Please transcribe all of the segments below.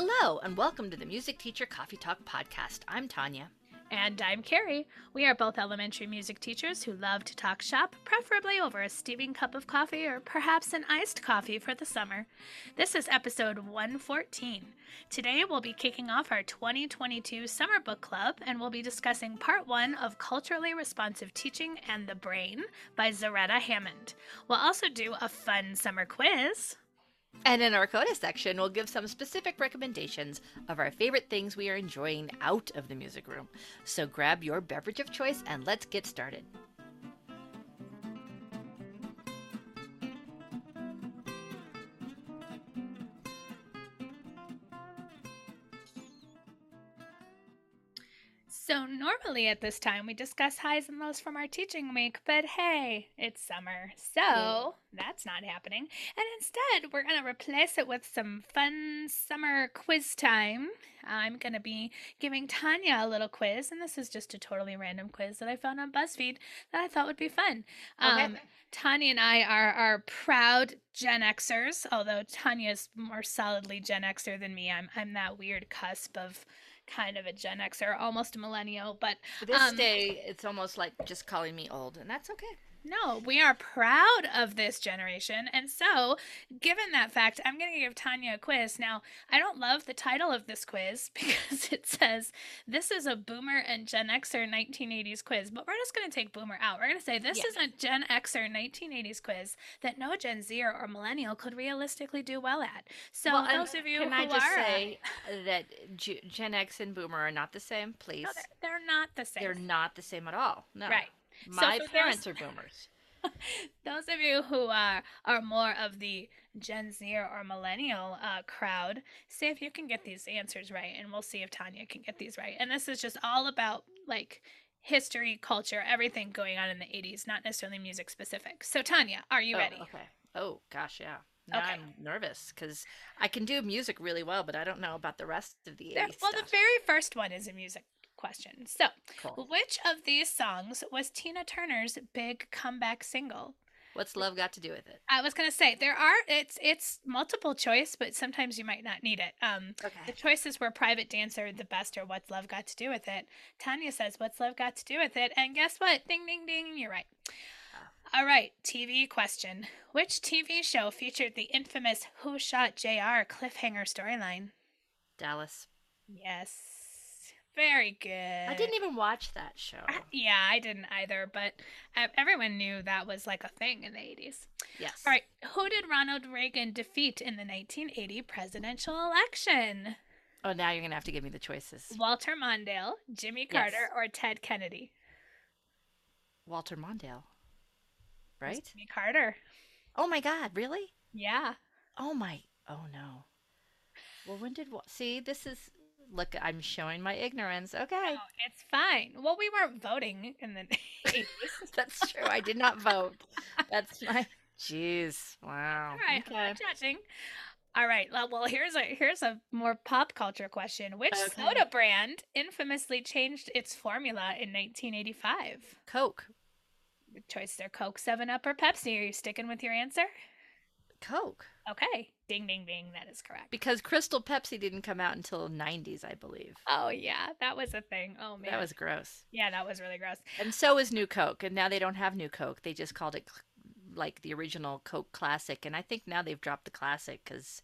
Hello, and welcome to the Music Teacher Coffee Talk podcast. I'm Tanya. And I'm Carrie. We are both elementary music teachers who love to talk shop, preferably over a steaming cup of coffee or perhaps an iced coffee for the summer. This is episode 114. Today we'll be kicking off our 2022 Summer Book Club and we'll be discussing part one of Culturally Responsive Teaching and the Brain by Zaretta Hammond. We'll also do a fun summer quiz. And in our Coda section, we'll give some specific recommendations of our favorite things we are enjoying out of the music room. So grab your beverage of choice and let's get started. So, normally at this time, we discuss highs and lows from our teaching week, but hey, it's summer, so that's not happening. And instead, we're going to replace it with some fun summer quiz time. I'm going to be giving Tanya a little quiz, and this is just a totally random quiz that I found on BuzzFeed that I thought would be fun. Okay. Um, Tanya and I are, are proud Gen Xers, although Tanya's more solidly Gen Xer than me. I'm, I'm that weird cusp of kind of a Gen Xer, almost a millennial, but For this Um, day, it's almost like just calling me old, and that's okay. No, we are proud of this generation. And so, given that fact, I'm going to give Tanya a quiz. Now, I don't love the title of this quiz because it says this is a Boomer and Gen Xer 1980s quiz, but we're just going to take Boomer out. We're going to say this Yeah. is a Gen Xer 1980s quiz that no Gen Z or Millennial could realistically do well at. So, Well, those of you Can who I just are. say uh, that G- Gen X and Boomer are not the same, please? No, they're, they're not the same. They're not the same at all. No. Right. So My those- parents are boomers. those of you who are are more of the Gen Z or millennial uh, crowd, see if you can get these answers right, and we'll see if Tanya can get these right. And this is just all about like history, culture, everything going on in the '80s, not necessarily music specific. So, Tanya, are you oh, ready? Okay. Oh gosh, yeah. Now Okay. I'm nervous because I can do music really well, but I don't know about the rest of the 80s There- well, stuff. the very first one is a music question. So, Cool. which of these songs was Tina Turner's big comeback single? What's love got to do with it? I was gonna say there are it's it's multiple choice, but sometimes you might not need it. Um, okay. The choices were Private Dancer, The Best, or What's Love Got to Do with It. Tanya says, What's Love Got to Do with It? And guess what? Ding, ding, ding. You're right. All right, TV question. Which TV show featured the infamous Who Shot JR cliffhanger storyline? Dallas. Yes. Very good. I didn't even watch that show. I- yeah, I didn't either, but uh, everyone knew that was like a thing in the 80s. Yes. All right, who did Ronald Reagan defeat in the 1980 presidential election? Oh, now you're gonna have to give me the choices. Walter Mondale, Jimmy Yes. Carter, or Ted Kennedy? Walter Mondale. Right? Jimmy Carter. Oh my God! Really? Yeah. Oh my! Oh no. Well, when did see? This is look. I'm showing my ignorance. Okay. No, it's fine. Well, we weren't voting in the 80s. That's true. I did not vote. That's my. Jeez. Wow. All right, I'm judging. All right. Well, here's a here's a more pop culture question. Which Okay. soda brand infamously changed its formula in 1985? Coke. The choices are Coke, Seven Up, or Pepsi. Are you sticking with your answer? Coke. Okay. Ding, ding, ding. That is correct. Because Crystal Pepsi didn't come out until 90s, I believe. Oh yeah, that was a thing. Oh man, That was gross. yeah, that was really gross. And so is New Coke. And now they don't have New Coke. They just called it like the original Coke Classic. And I think now they've dropped the Classic because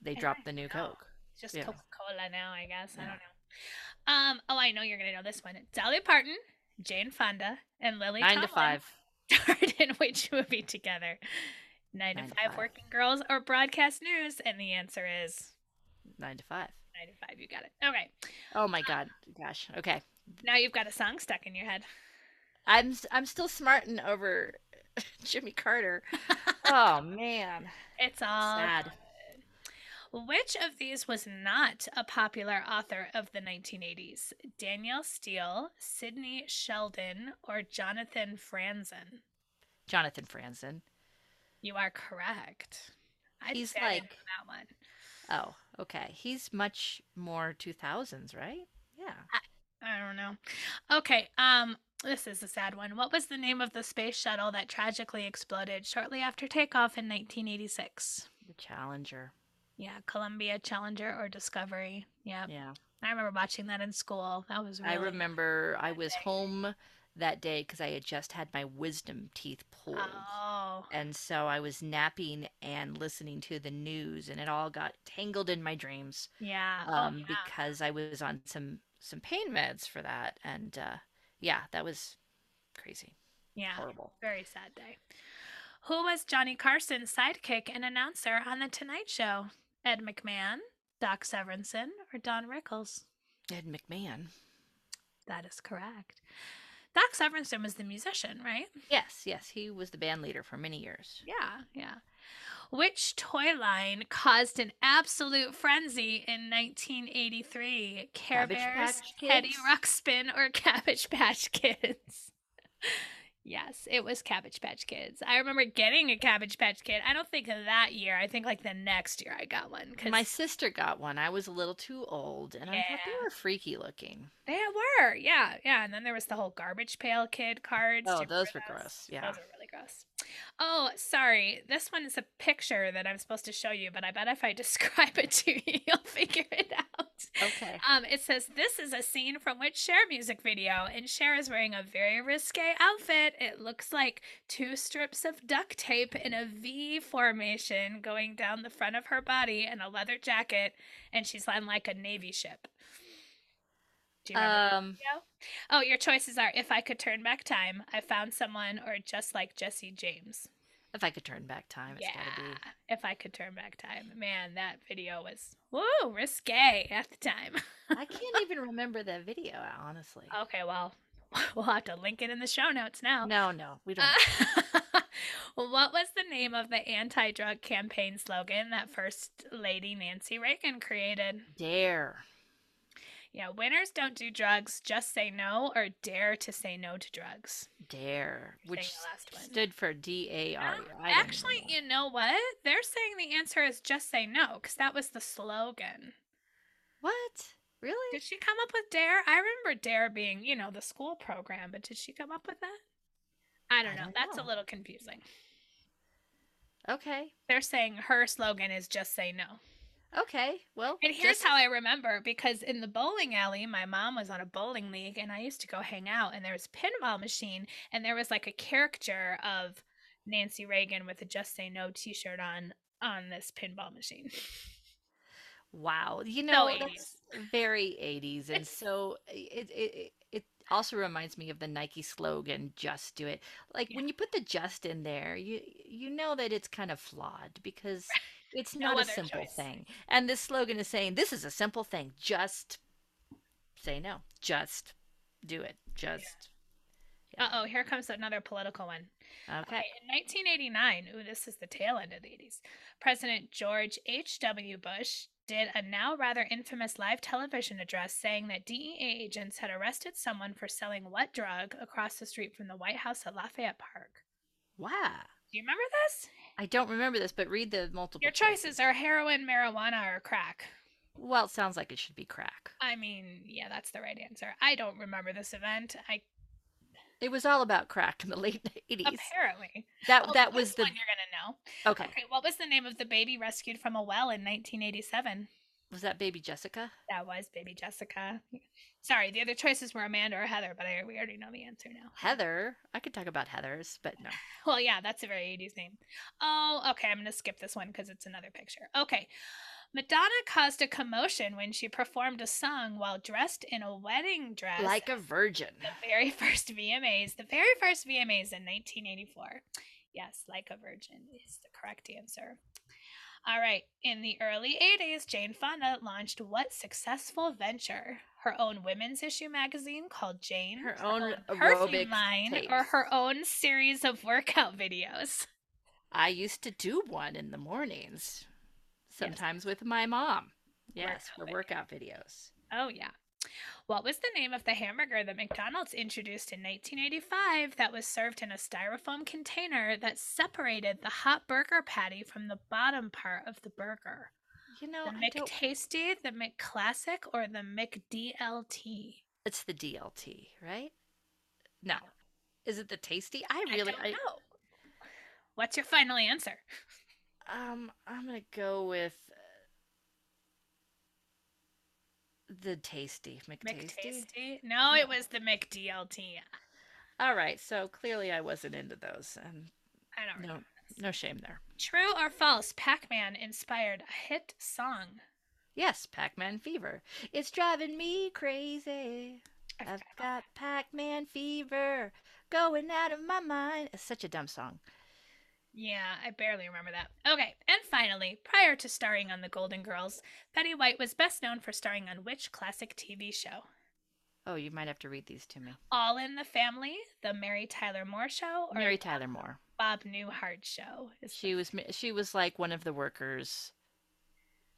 they I dropped the New. Coke. It's just Yeah. Coca Cola now, I guess. I don't know. Um. Oh, I know you're gonna know this one. Dolly Parton, Jane Fonda, and Lily Nine to Tomlin five. starred in which movie together? Nine, Nine to five, Five. Working Girls, or Broadcast News? And the answer is Nine to five. nine to five. You got it. Okay. Oh my um, God. Gosh. Okay. Now you've got a song stuck in your head. I'm I'm still smarting over Jimmy Carter. Oh man. It's all Sad. good. Which of these was not a popular author of the 1980s? Danielle Steel, Sidney Sheldon, or Jonathan Franzen? Jonathan Franzen. You are correct. I'd He's like- that one. Oh, okay. He's much more 2000s, right? Yeah. I don't know. Okay, um, this is a sad one. What was the name of the space shuttle that tragically exploded shortly after takeoff in 1986? The Challenger. Yeah, Columbia, Challenger, or Discovery. Yeah. Yeah. I remember watching that in school. That was really I remember I was home that day because I had just had my wisdom teeth pulled. Oh. And so I was napping and listening to the news, and it all got tangled in my dreams Yeah. um, oh, yeah. because I was on some some pain meds for that. And uh, yeah, that was crazy, yeah. horrible. Very sad day. Who was Johnny Carson's sidekick and announcer on The Tonight Show? Ed McMahon, Doc Severinsen, or Don Rickles? Ed McMahon. That is correct. Doc Severinsen was the musician, right? Yes, yes, he was the band leader for many years. Yeah, yeah. Which toy line caused an absolute frenzy in 1983? Care Cabbage Bears, Patch Teddy Kids? Ruxpin, or Cabbage Patch Kids? Yes, it was Cabbage Patch Kids. I remember getting a Cabbage Patch Kid. I don't think that year. I think like the next year I got one. Cause My sister got one. I was a little too old, and I thought they were freaky looking. they were, yeah, yeah. And then there was the whole Garbage Pail Kid cards. Oh, those were gross. Yeah. Those are really Oh, sorry. This one is a picture that I'm supposed to show you, but I bet if I describe it to you, you'll figure it out. Okay. Um, it says this is a scene from which Cher music video, and Cher is wearing a very risque outfit. It looks like two strips of duct tape in a V formation going down the front of her body and a leather jacket, and she's on like a navy ship. Do you remember that Um, video? Oh, your choices are if I could turn back time, I found someone, or just like Jesse James. if I could turn back time, it's yeah, gotta be. if I could turn back time. Man, that video was woo risque at the time. I can't even remember that video, honestly. okay, well, we'll have to link it in the show notes now. No, no, we don't. Uh, what was the name of the anti-drug campaign slogan that First Lady Nancy Reagan created? dare. Yeah, winners don't do drugs, just say no, or dare to say no to drugs. Dare, which stood for D A R Actually, know. you know what? They're saying the answer is just say no, because that was the slogan. what? Really? Did she come up with Dare? I remember Dare being, you know, the school program, but did she come up with that? I don't I know. don't That's know. a little confusing. Okay. They're saying her slogan is just say no. Okay. Well, And here's just- how I remember because in the bowling alley, my mom was on a bowling league and I used to go hang out and there was a pinball machine and there was like a caricature of Nancy Reagan with a just say no t-shirt on on this pinball machine. Wow. You know, 80s. that's very 80s. And so it, it, it, it also reminds me of the Nike slogan, just do it. Like Yeah. when you put the just in there, you you know that it's kind of flawed because it's No not a simple choice. thing. And this slogan is saying this is a simple thing. Just say no. Just do it. Just Uh-oh, here comes another political one. okay. In 1989, ooh, this is the tail end of the 80s, President George H.W. Bush did a now rather infamous live television address saying that DEA agents had arrested someone for selling what drug across the street from the White House at Lafayette Park. Wow. Do you remember this? I don't remember this, but read the multiple Your choices are heroin, marijuana, or crack. Well, it sounds like it should be crack. I mean, yeah, that's the right answer. I don't remember this event. I It was all about crack in the late 80s. apparently That Oh, that was the one you're gonna know. Okay. Okay, what was the name of the baby rescued from a well in 1987? Was that baby Jessica? That was baby Jessica. Sorry, the other choices were Amanda or Heather, but I, we already know the answer now. Heather. I could talk about Heather's, but no. Well, yeah, that's a very 80s name. Oh, okay, I'm going to skip this one because it's another picture. Okay. Madonna caused a commotion when she performed a song while dressed in a wedding dress. Like a virgin. the very first VMAs, the very first VMAs in 1984. Yes, like a virgin is the correct answer. All right, in the early 80s, Jane Fonda launched what successful venture? Her own women's issue magazine called Jane, Her own um, perfume aerobic line, or her own series of workout videos. I used to do one in the mornings, sometimes with my mom. Yes, for Workout workout videos. Oh, yeah. What was the name of the hamburger that McDonald's introduced in 1985 that was served in a styrofoam container that separated the hot burger patty from the bottom part of the burger? You know, The don't. McTasty, the McClassic, or the McDLT? It's the DLT, right? No. Is it the tasty? I I really, don't I, know. What's your final answer? um, I'm gonna go with The tasty McTasty. McTasty? No, it was the McDLT. All right, so clearly I wasn't into those, and I don't no, no shame there. True or false? Pac-Man inspired a hit song. Yes, Pac-Man fever. It's driving me crazy. I've got Pac-Man fever, going out of my mind. It's such a dumb song. Yeah, I barely remember that. Okay, and finally, prior to starring on The Golden Girls, Betty White was best known for starring on which classic TV show? Oh, you might have to read these to me. All in the Family, The Mary Tyler Moore Show, or Mary Tyler Moore. Bob Newhart Show? She was she was like one of the workers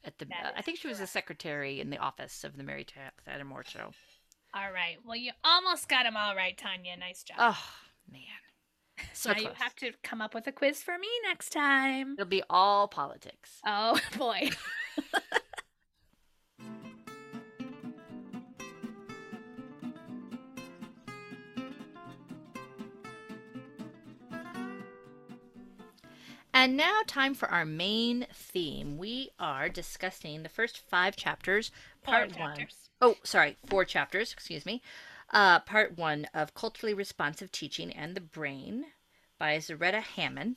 at the. Uh, I think she was a secretary in the office of the Mary Tyler Moore show. all right. Well, you almost got them all right, Tanya. Nice job. Oh man, so now you have to come up with a quiz for me next time. It'll be all politics. Oh boy. And now, time for our main theme. We are discussing the first five chapters, part Four one. chapters. Oh, sorry, four chapters, excuse me. Uh, part one of Culturally Responsive Teaching and the Brain by Zaretta Hammond.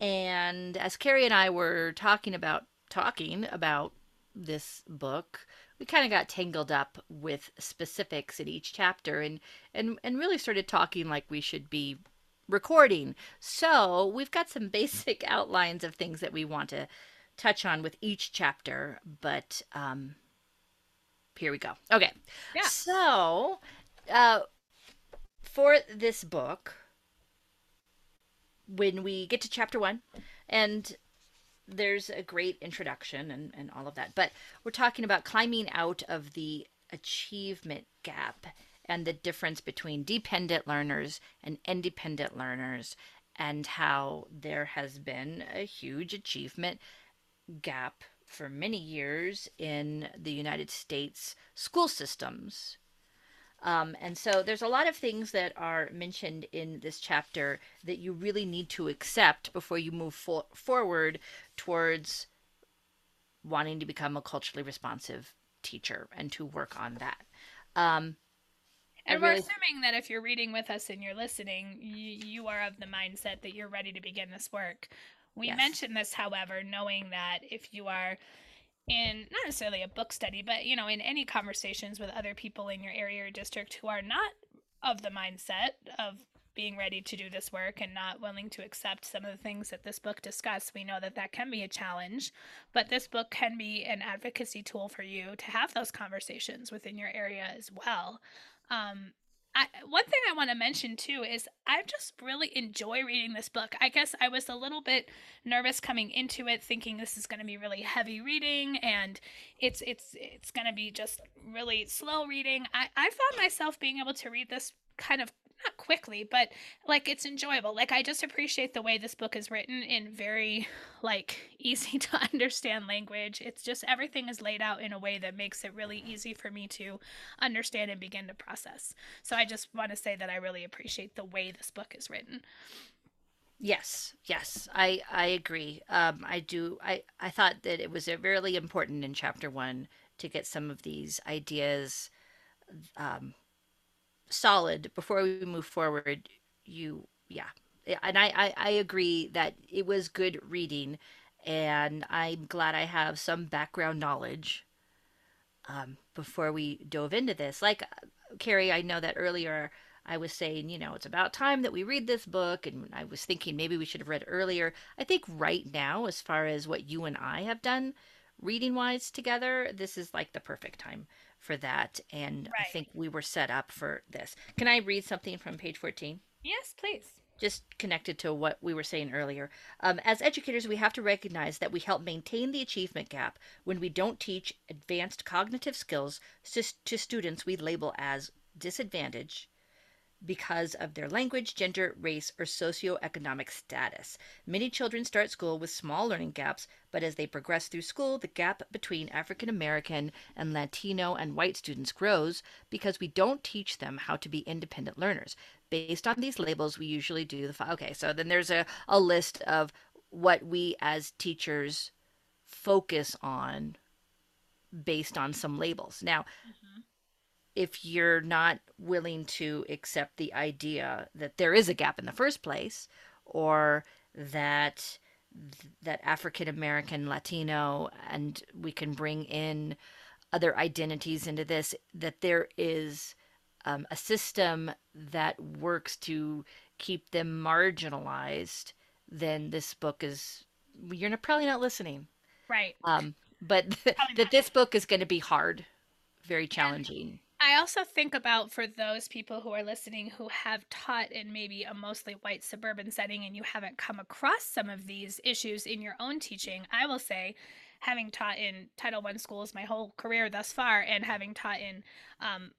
And as Carrie and I were talking about talking about this book, we kind of got tangled up with specifics in each chapter and, and, and really started talking like we should be recording. So we've got some basic outlines of things that we want to touch on with each chapter, but um, here we go. Okay. Yeah. So, uh, for this book, when we get to chapter one, and there's a great introduction and, and all of that, but we're talking about climbing out of the achievement gap and the difference between dependent learners and independent learners, and how there has been a huge achievement gap for many years in the United States school systems. Um, and so there's a lot of things that are mentioned in this chapter that you really need to accept before you move for- forward towards wanting to become a culturally responsive teacher and to work on that. Um, And we're assuming that if you're reading with us and you're listening, you, you are of the mindset that you're ready to begin this work. We Yes. mention this, however, knowing that if you are in not necessarily a book study, but you know, in any conversations with other people in your area or district who are not of the mindset of being ready to do this work and not willing to accept some of the things that this book discuss, we know that that can be a challenge. But this book can be an advocacy tool for you to have those conversations within your area as well. Um, I, one thing I want to mention too is I just really enjoy reading this book. I guess I was a little bit nervous coming into it, thinking this is going to be really heavy reading and it's it's it's going to be just really slow reading. I, I found myself being able to read this kind of not quickly, but like it's enjoyable. Like I just appreciate the way this book is written in very like easy to understand language. It's just everything is laid out in a way that makes it really easy for me to understand and begin to process. So I just want to say that I really appreciate the way this book is written. Yes, yes, I I agree. Um, I do. I I thought that it was uh, really important in chapter one to get some of these ideas um, solid before we move forward. You, yeah, and I, I I agree that it was good reading, and I'm glad I have some background knowledge. Um, before we dove into this, like Carrie, I know that earlier I was saying, you know, it's about time that we read this book, and I was thinking maybe we should have read earlier. I think right now, as far as what you and I have done reading wise together, this is like the perfect time for that. And I think we were set up for this. Can I read something from page 14? Yes, please. just connected to what we were saying earlier. Um, as educators, we have to recognize that we help maintain the achievement gap when we don't teach advanced cognitive skills to, to students we label as disadvantaged because of their language, gender, race, or socioeconomic status. Many children start school with small learning gaps, but as they progress through school, the gap between African American and Latino and white students grows because we don't teach them how to be independent learners. Based on these labels, we usually do the. fi- Okay, so then there's a, a list of what we as teachers focus on based on some labels. Now. If you're not willing to accept the idea that there is a gap in the first place, or that that African American, Latino, and we can bring in other identities into this, that there is um, a system that works to keep them marginalized, then this book is you're probably not listening. Right. Um, but that this book is going to be hard, very challenging. I also think about for those people who are listening who have taught in maybe a mostly white suburban setting and you haven't come across some of these issues in your own teaching. I will say, having taught in Title I schools my whole career thus far, and having taught in um,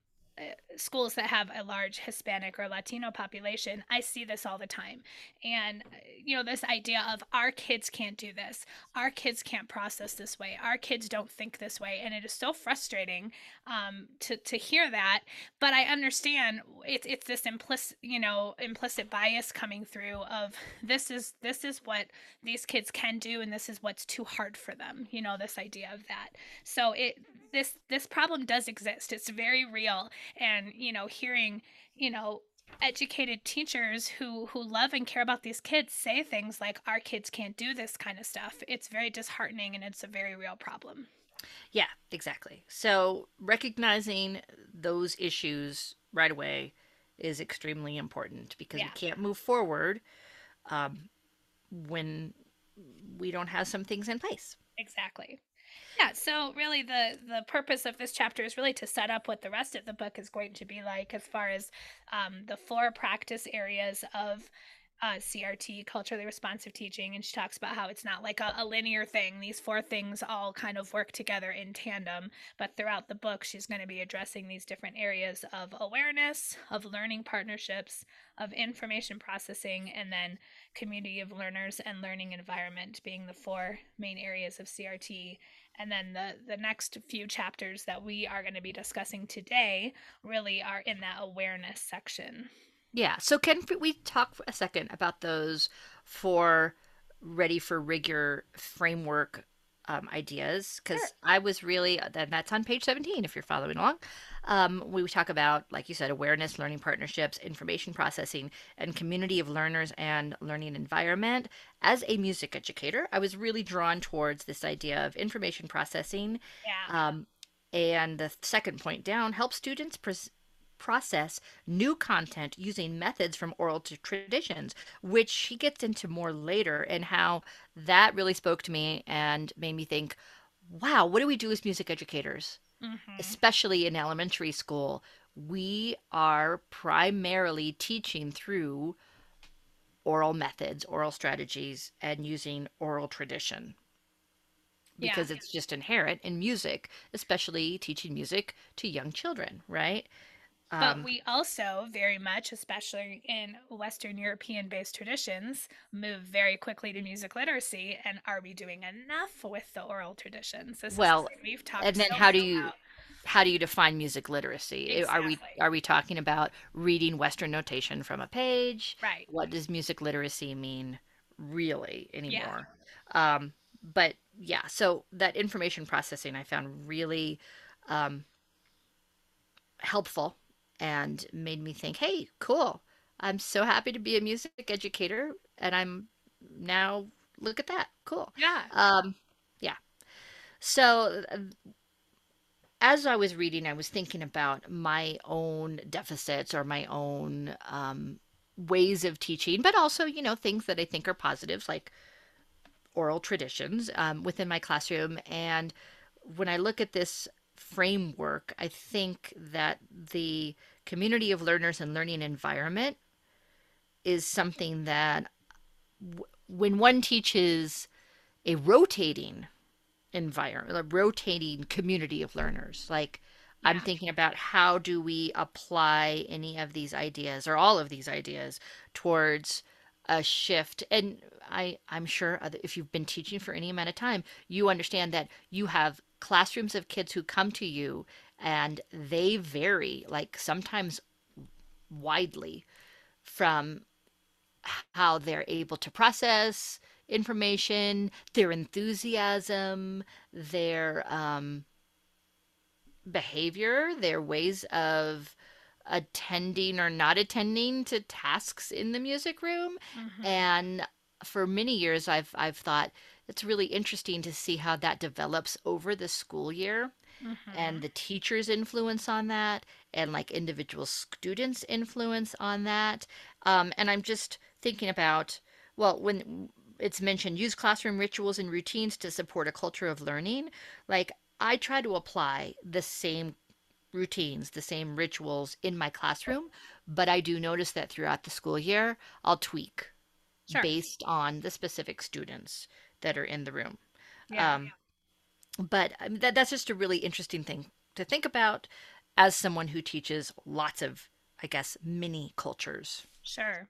schools that have a large Hispanic or Latino population, I see this all the time. And, uh, you know, this idea of our kids can't do this, our kids can't process this way, our kids don't think this way. And it is so frustrating um, to, to hear that. But I understand it's, it's this implicit, you know, implicit bias coming through of this is, this is what these kids can do and this is what's too hard for them, you know, this idea of that. So it, this, this problem does exist. It's very real. And you know hearing you know educated teachers who who love and care about these kids say things like our kids can't do this kind of stuff. It's very disheartening and it's a very real problem. Yeah exactly. So recognizing those issues right away is extremely important because yeah. we can't move forward um, when we don't have some things in place. Exactly so really the the purpose of this chapter is really to set up what the rest of the book is going to be like as far as um, the four practice areas of uh, CRT, culturally responsive teaching, and she talks about how it's not like a, a, linear thing. These four things all kind of work together in tandem. But throughout the book, she's going to be addressing these different areas of awareness, of learning partnerships, of information processing, and then community of learners and learning environment being the four main areas of CRT. And then the, the next few chapters that we are going to be discussing today really are in that awareness section. Yeah. So, can we talk a second about those four ready for rigor framework um, ideas because sure. I was really uh, and that's on page 17 if you're following along. Um, we talk about, like you said, awareness, learning partnerships, information processing, and community of learners and learning environment. As a music educator, I was really drawn towards this idea of information processing. Yeah. Um, and the second point down help students pres- process new content using methods from oral traditions, which he gets into more later, and how that really spoke to me and made me think, wow, what do we do as music educators? Mm-hmm. Especially in elementary school, we are primarily teaching through oral methods, oral strategies, and using oral tradition because yeah. it's just inherent in music, especially teaching music to young children, right? But um, we also very much, especially in Western European based traditions, move very quickly to music literacy. And are we doing enough with the oral traditions? This well, we've talked. And then so how do you about. how do you define music literacy? Exactly. Are we are we talking about reading Western notation from a page? Right. What does music literacy mean really anymore? Yeah. Um, but yeah, so that information processing I found really um, helpful and made me think, hey, cool. I'm so happy to be a music educator, and I'm now look at that, cool. Yeah. Um, yeah. So as I was reading, I was thinking about my own deficits or my own um, ways of teaching, but also, you know, things that I think are positives, like oral traditions um, within my classroom. And when I look at this framework, I think that the community of learners and learning environment is something that w- when one teaches a rotating environment, a rotating community of learners, like yeah. I'm thinking about how do we apply any of these ideas or all of these ideas towards a shift and I, I'm sure if you've been teaching for any amount of time, you understand that you have classrooms of kids who come to you and they vary, like sometimes widely, from how they're able to process information, their enthusiasm, their um, behavior, their ways of attending or not attending to tasks in the music room. Mhm. And for many years, I've I've thought it's really interesting to see how that develops over the school year Mhm. and the teacher's influence on that and like individual students' influence on that. Um, and I'm just thinking about, well, when it's mentioned use classroom rituals and routines to support a culture of learning, like I try to apply the same routines, the same rituals in my classroom, but I do notice that throughout the school year, I'll tweak Sure. based on the specific students that are in the room. Yeah. Um, but I mean, that that's just a really interesting thing to think about as someone who teaches lots of, I guess, mini cultures. Sure.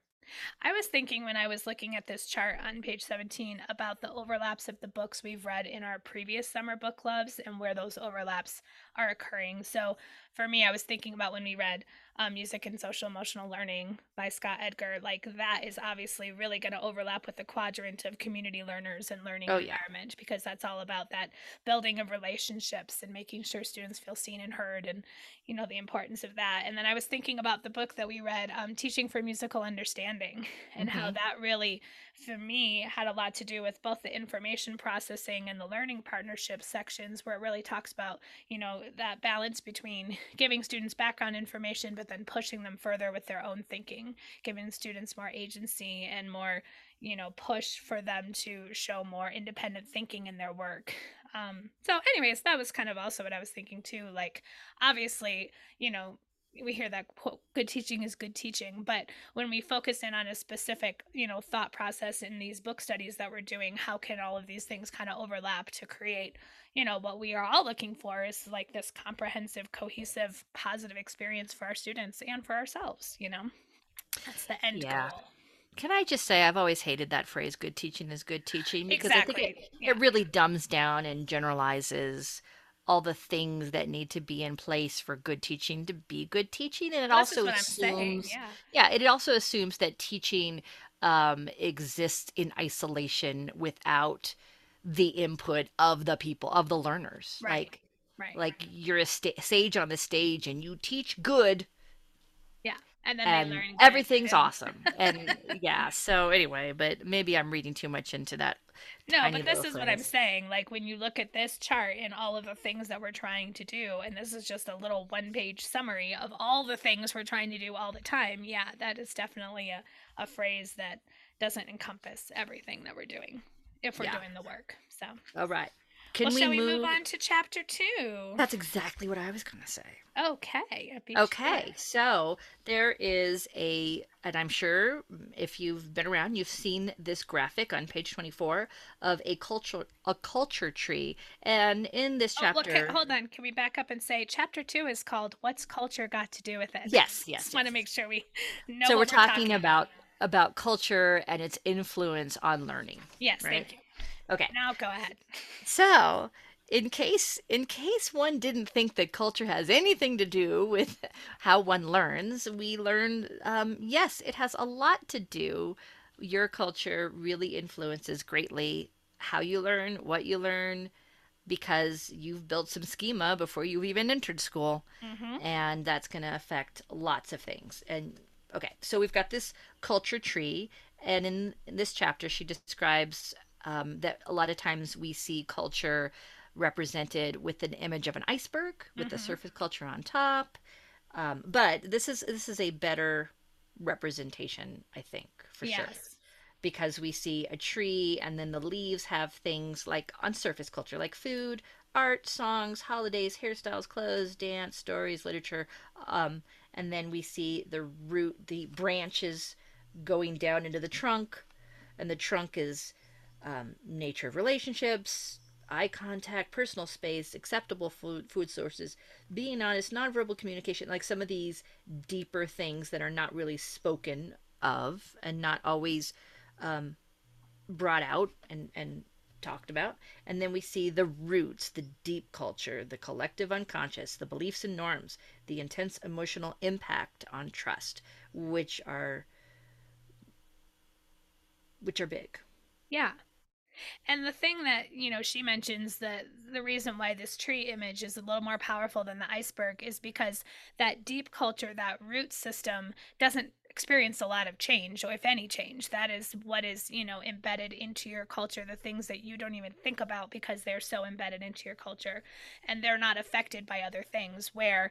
I was thinking when I was looking at this chart on page 17 about the overlaps of the books we've read in our previous summer book clubs and where those overlaps are occurring. So for me, I was thinking about when we read um, Music and Social Emotional Learning by Scott Edgar, like that is obviously really going to overlap with the quadrant of community learners and learning Oh, yeah. environment because that's all about that building of relationships and making sure students feel seen and heard and you know the importance of that and then i was thinking about the book that we read um, teaching for musical understanding and how Mhm. that really for me had a lot to do with both the information processing and the learning partnership sections where it really talks about you know that balance between giving students background information but then pushing them further with their own thinking giving students more agency and more you know push for them to show more independent thinking in their work. Um so anyways that was kind of also what i was thinking too like obviously you know we hear that quote good teaching is good teaching but when we focus in on a specific you know thought process in these book studies that we're doing how can all of these things kind of overlap to create you know what we are all looking for is like this comprehensive cohesive positive experience for our students and for ourselves you know that's the end Yeah. goal Can I just say I've always hated that phrase "good teaching is good teaching" because I think it, yeah. it really dumbs down and generalizes all the things that need to be in place for good teaching to be good teaching, and it also saying assumes yeah Yeah, it also assumes that teaching um, exists in isolation without the input of the people, of the learners. Right. Like, right like you're a sta- sage on the stage and you teach good, and then and they learn good, everything's awesome. And yeah, so anyway, but maybe I'm reading too much into that. No, but this is what I'm saying. Like when you look at this chart and all of the things that we're trying to do, and this is just a little one page summary of all the things we're trying to do all the time. Yeah, that is definitely a, a phrase that doesn't encompass everything that we're doing if we're Yeah. doing the work. So, All right. Can well, we, shall we move? move on to chapter two? That's exactly what I was going to say. Okay. Okay, sure. so there is a, and I'm sure if you've been around, you've seen this graphic on page 24 of a culture a culture tree, and in this Oh, look, chapter, hold on. Can we back up and say chapter two is called "What's Culture Got to Do with It"? yes, yes, Just want to make sure we know. so we're what talking about about culture and its influence on learning. Yes, right? thank you. Okay, Now go ahead. so in case in case one didn't think that culture has anything to do with how one learns, we learned um, yes, it has a lot to do. Your culture really influences greatly how you learn, what you learn, because you've built some schema before you've even entered school, Mm-hmm. and that's going to affect lots of things. And okay, so we've got this culture tree, and in, in this chapter, she describes um, that a lot of times we see culture represented with an image of an iceberg with the Mhm. surface culture on top. Um, but this is this is a better representation, I think, for sure because we see a tree and then the leaves have things like on surface culture like food art songs holidays hairstyles clothes dance stories literature um, and then we see the root the branches going down into the trunk and the trunk is um, nature of relationships eye contact personal space acceptable food food sources being honest nonverbal communication like some of these deeper things that are not really spoken of and not always um, brought out and, and talked about. And then we see the roots, the deep culture, the collective unconscious, the beliefs and norms, the intense emotional impact on trust, which are which are big. Yeah. And the thing that, you know, she mentions that the reason why this tree image is a little more powerful than the iceberg is because that deep culture, that root system doesn't experience a lot of change or if any change. That is what is you know embedded into your culture the things that you don't even think about because they're so embedded into your culture and they're not affected by other things. Where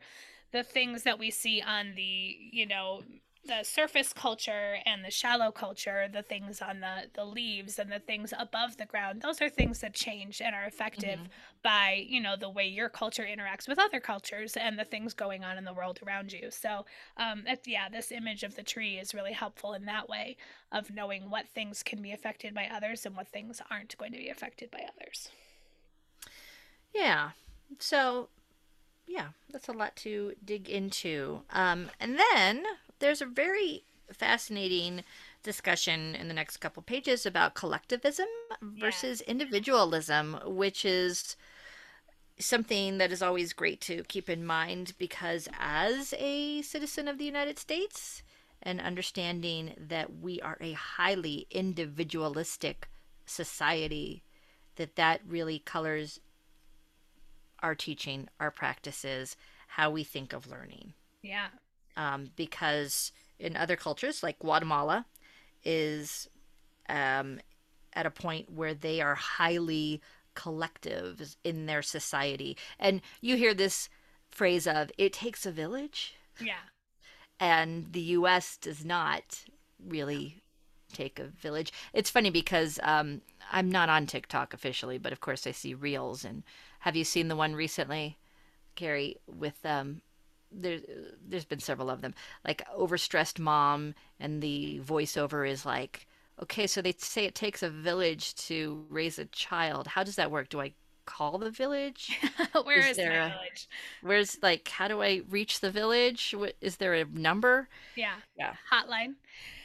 the things that we see on the you know the surface culture and the shallow culture, the things on the, the leaves and the things above the ground, those are things that change and are effective mm-hmm. by, you know, the way your culture interacts with other cultures and the things going on in the world around you. So, um, yeah, this image of the tree is really helpful in that way of knowing what things can be affected by others and what things aren't going to be affected by others. Yeah. So, yeah, that's a lot to dig into. Um, and then there's a very fascinating discussion in the next couple pages about collectivism versus yeah. individualism, which is something that is always great to keep in mind because as a citizen of the United States and understanding that we are a highly individualistic society that that really colors our teaching, our practices, how we think of learning. Yeah um, because in other cultures, like Guatemala, is um, at a point where they are highly collective in their society. And you hear this phrase of "it takes a village." Yeah. And the U.S. does not really take a village. It's funny because um, I'm not on TikTok officially, but of course I see reels. And have you seen the one recently, Carrie, with um, there there's been several of them. Like overstressed mom and the voiceover is like okay so they say it takes a village to raise a child. How does that work? Do i call the village? Where is, is there a, village? Where's like how do i reach the village? Is there a number? Yeah. Yeah. Hotline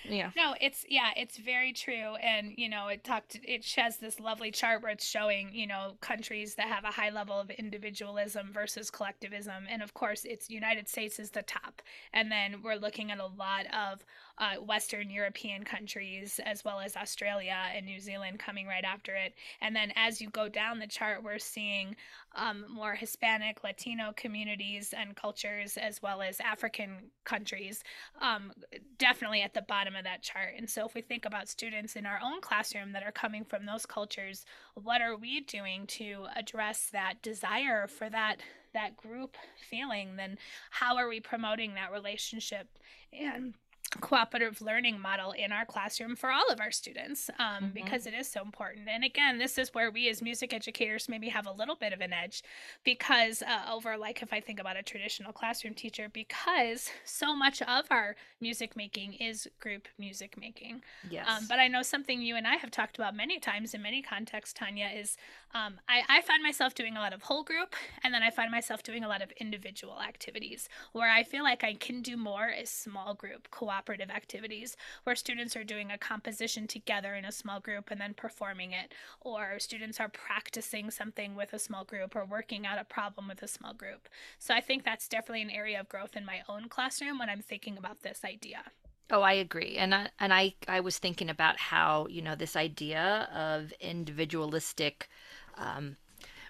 yeah no it's yeah it's very true and you know it talked it has this lovely chart where it's showing you know countries that have a high level of individualism versus collectivism and of course it's united states is the top and then we're looking at a lot of uh, Western European countries, as well as Australia and New Zealand coming right after it. And then as you go down the chart, we're seeing um, more Hispanic, Latino communities and cultures, as well as African countries, um, definitely at the bottom of that chart. And so, if we think about students in our own classroom that are coming from those cultures, what are we doing to address that desire for that? that group feeling then how are we promoting that relationship and cooperative learning model in our classroom for all of our students um, mm-hmm. because it is so important. And again, this is where we as music educators maybe have a little bit of an edge because uh, over, like, if I think about a traditional classroom teacher, because so much of our music making is group music making. Yes. Um, but I know something you and I have talked about many times in many contexts, Tanya, is um, I, I find myself doing a lot of whole group and then I find myself doing a lot of individual activities where I feel like I can do more as small group cooperative activities where students are doing a composition together in a small group and then performing it, or students are practicing something with a small group or working out a problem with a small group. So I think that's definitely an area of growth in my own classroom when I'm thinking about this idea. Oh, I agree. And I, and I I was thinking about how, you know, this idea of individualistic um,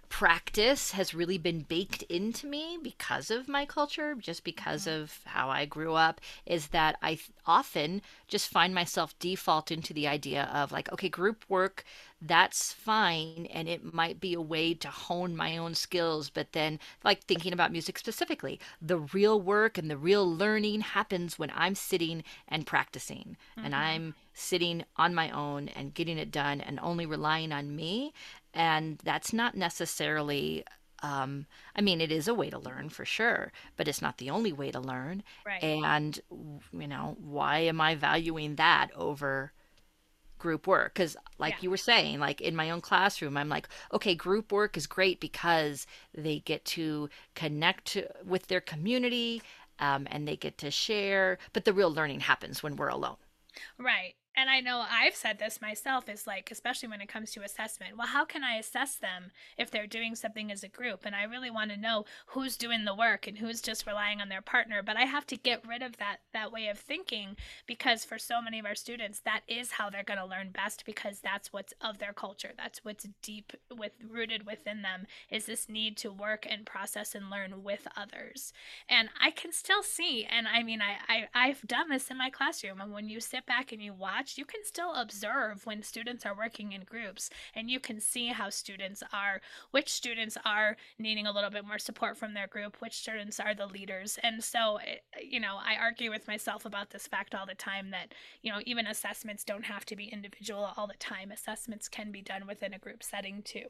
practice has really been baked into me because of my culture, just because mm-hmm. of how I grew up, is that I often just find myself default into the idea of like, okay, group work, that's fine. And it might be a way to hone my own skills. But then, like thinking about music specifically, the real work and the real learning happens when I'm sitting and practicing mm-hmm. and I'm sitting on my own and getting it done and only relying on me and that's not necessarily um, I mean, it is a way to learn for sure, but it's not the only way to learn. Right. And, you know, why am I valuing that over group work? Because, like yeah. you were saying, like in my own classroom, I'm like, okay, group work is great because they get to connect with their community um, and they get to share, but the real learning happens when we're alone. Right and I know I've said this myself is like, especially when it comes to assessment, well, how can I assess them if they're doing something as a group? And I really want to know who's doing the work and who's just relying on their partner. But I have to get rid of that that way of thinking because for so many of our students, that is how they're going to learn best because that's what's of their culture. That's what's deep with rooted within them is this need to work and process and learn with others. And I can still see, and I mean, I, I I've done this in my classroom, and when you sit back and you watch watch, you can still observe when students are working in groups and you can see how students are, which students are needing a little bit more support from their group, which students are the leaders. And so, eh, you know, I argue with myself about this fact all the time that, you know, even assessments don't have to be individual all the time. Assessments can be done within a group setting too.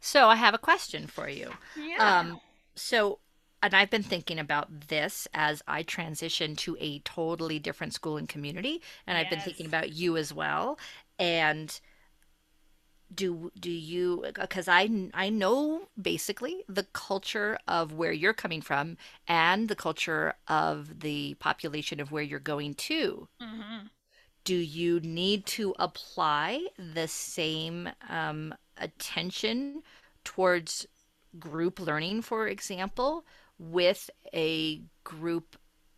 So I have a question for you. Yeah. Um, so and I've been thinking about this as I transition to a totally different school and community, and I've been thinking about you as well. And do do you because I I know basically the culture of where you're coming from and the culture of the population of where you're going to. hmm Do you need to apply the same um, attention towards group learning, for example, with a group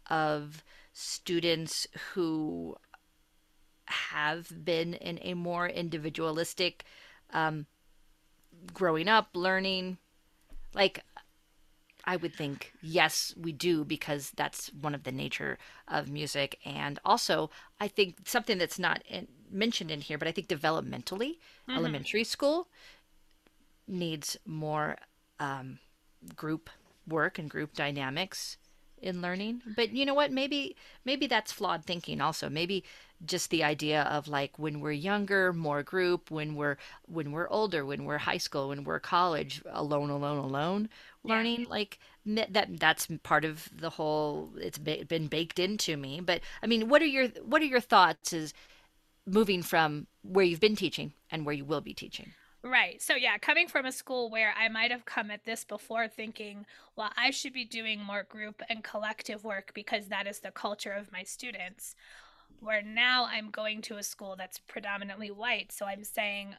of students who have been in a more individualistic um, growing up, learning? Like, I would think, yes, we do, because that's one of the nature of music. And also, I think something that's not in, mentioned in here, but I think developmentally, elementary school needs more um, group work and group dynamics in learning. But you know what? Maybe maybe that's flawed thinking also. Maybe just the idea of like when we're younger, more group, when we're when we're older, when we're high school, when we're college, alone, alone, alone Yeah. learning like that that's part of the whole it's been baked into me. But I mean, what are your what are your thoughts is moving from where you've been teaching and where you will be teaching? Right. So, yeah, coming from a school where I might have come at this before thinking, well, I should be doing more group and collective work because that is the culture of my students. Where now I'm going to a school that's predominantly white. So I'm saying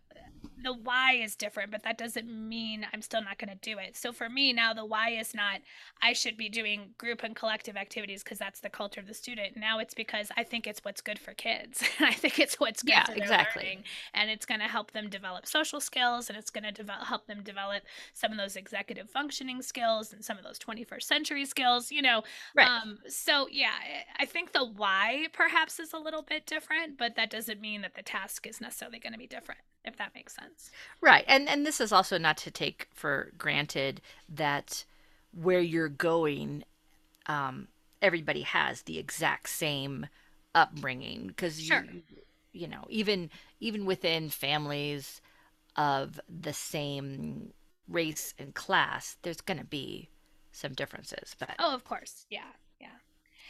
the why is different, but that doesn't mean I'm still not going to do it. So for me now, the why is not I should be doing group and collective activities because that's the culture of the student. Now it's because I think it's what's good for kids. I think it's what's good Yeah, for their exactly. learning and it's going to help them develop social skills and it's going to develop, help them develop some of those executive functioning skills and some of those 21st century skills you know Right. um so yeah i I think the why perhaps is a little bit different but that doesn't mean that the task is necessarily going to be different if that makes sense Right. And and this is also not to take for granted that where you're going um everybody has the exact same upbringing because Sure. you you know, even even within families of the same race and class, there's going to be some differences, but oh of course yeah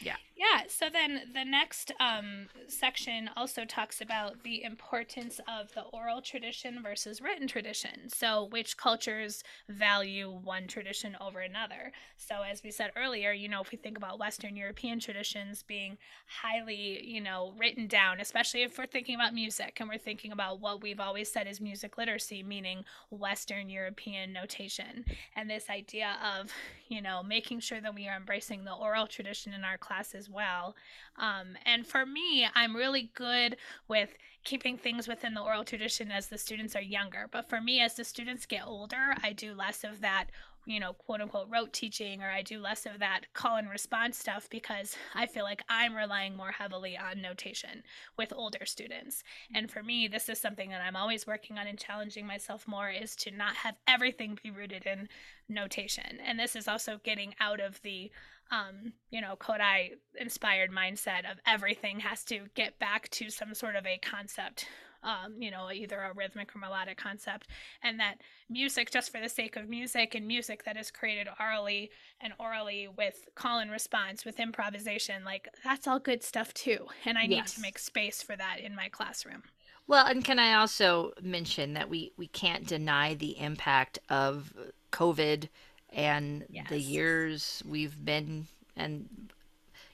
yeah Yeah. So then the next um, section also talks about the importance of the oral tradition versus written tradition. So, which cultures value one tradition over another. So, as we said earlier, you know, if we think about Western European traditions being highly, you know, written down, especially if we're thinking about music and we're thinking about what we've always said is music literacy, meaning Western European notation. And this idea of, you know, making sure that we are embracing the oral tradition in our class as well. Um, and for me, I'm really good with keeping things within the oral tradition as the students are younger. But for me, as the students get older, I do less of that, you know, quote unquote rote teaching, or I do less of that call and response stuff because I feel like I'm relying more heavily on notation with older students. And for me, this is something that I'm always working on and challenging myself more is to not have everything be rooted in notation. And this is also getting out of the um, you know, Kodály inspired mindset of everything has to get back to some sort of a concept, um, you know, either a rhythmic or melodic concept, and that music, just for the sake of music, and music that is created orally and orally with call and response, with improvisation, like that's all good stuff too. And I need to make space for that in my classroom. Well, and can I also mention that we we can't deny the impact of COVID and the years we've been and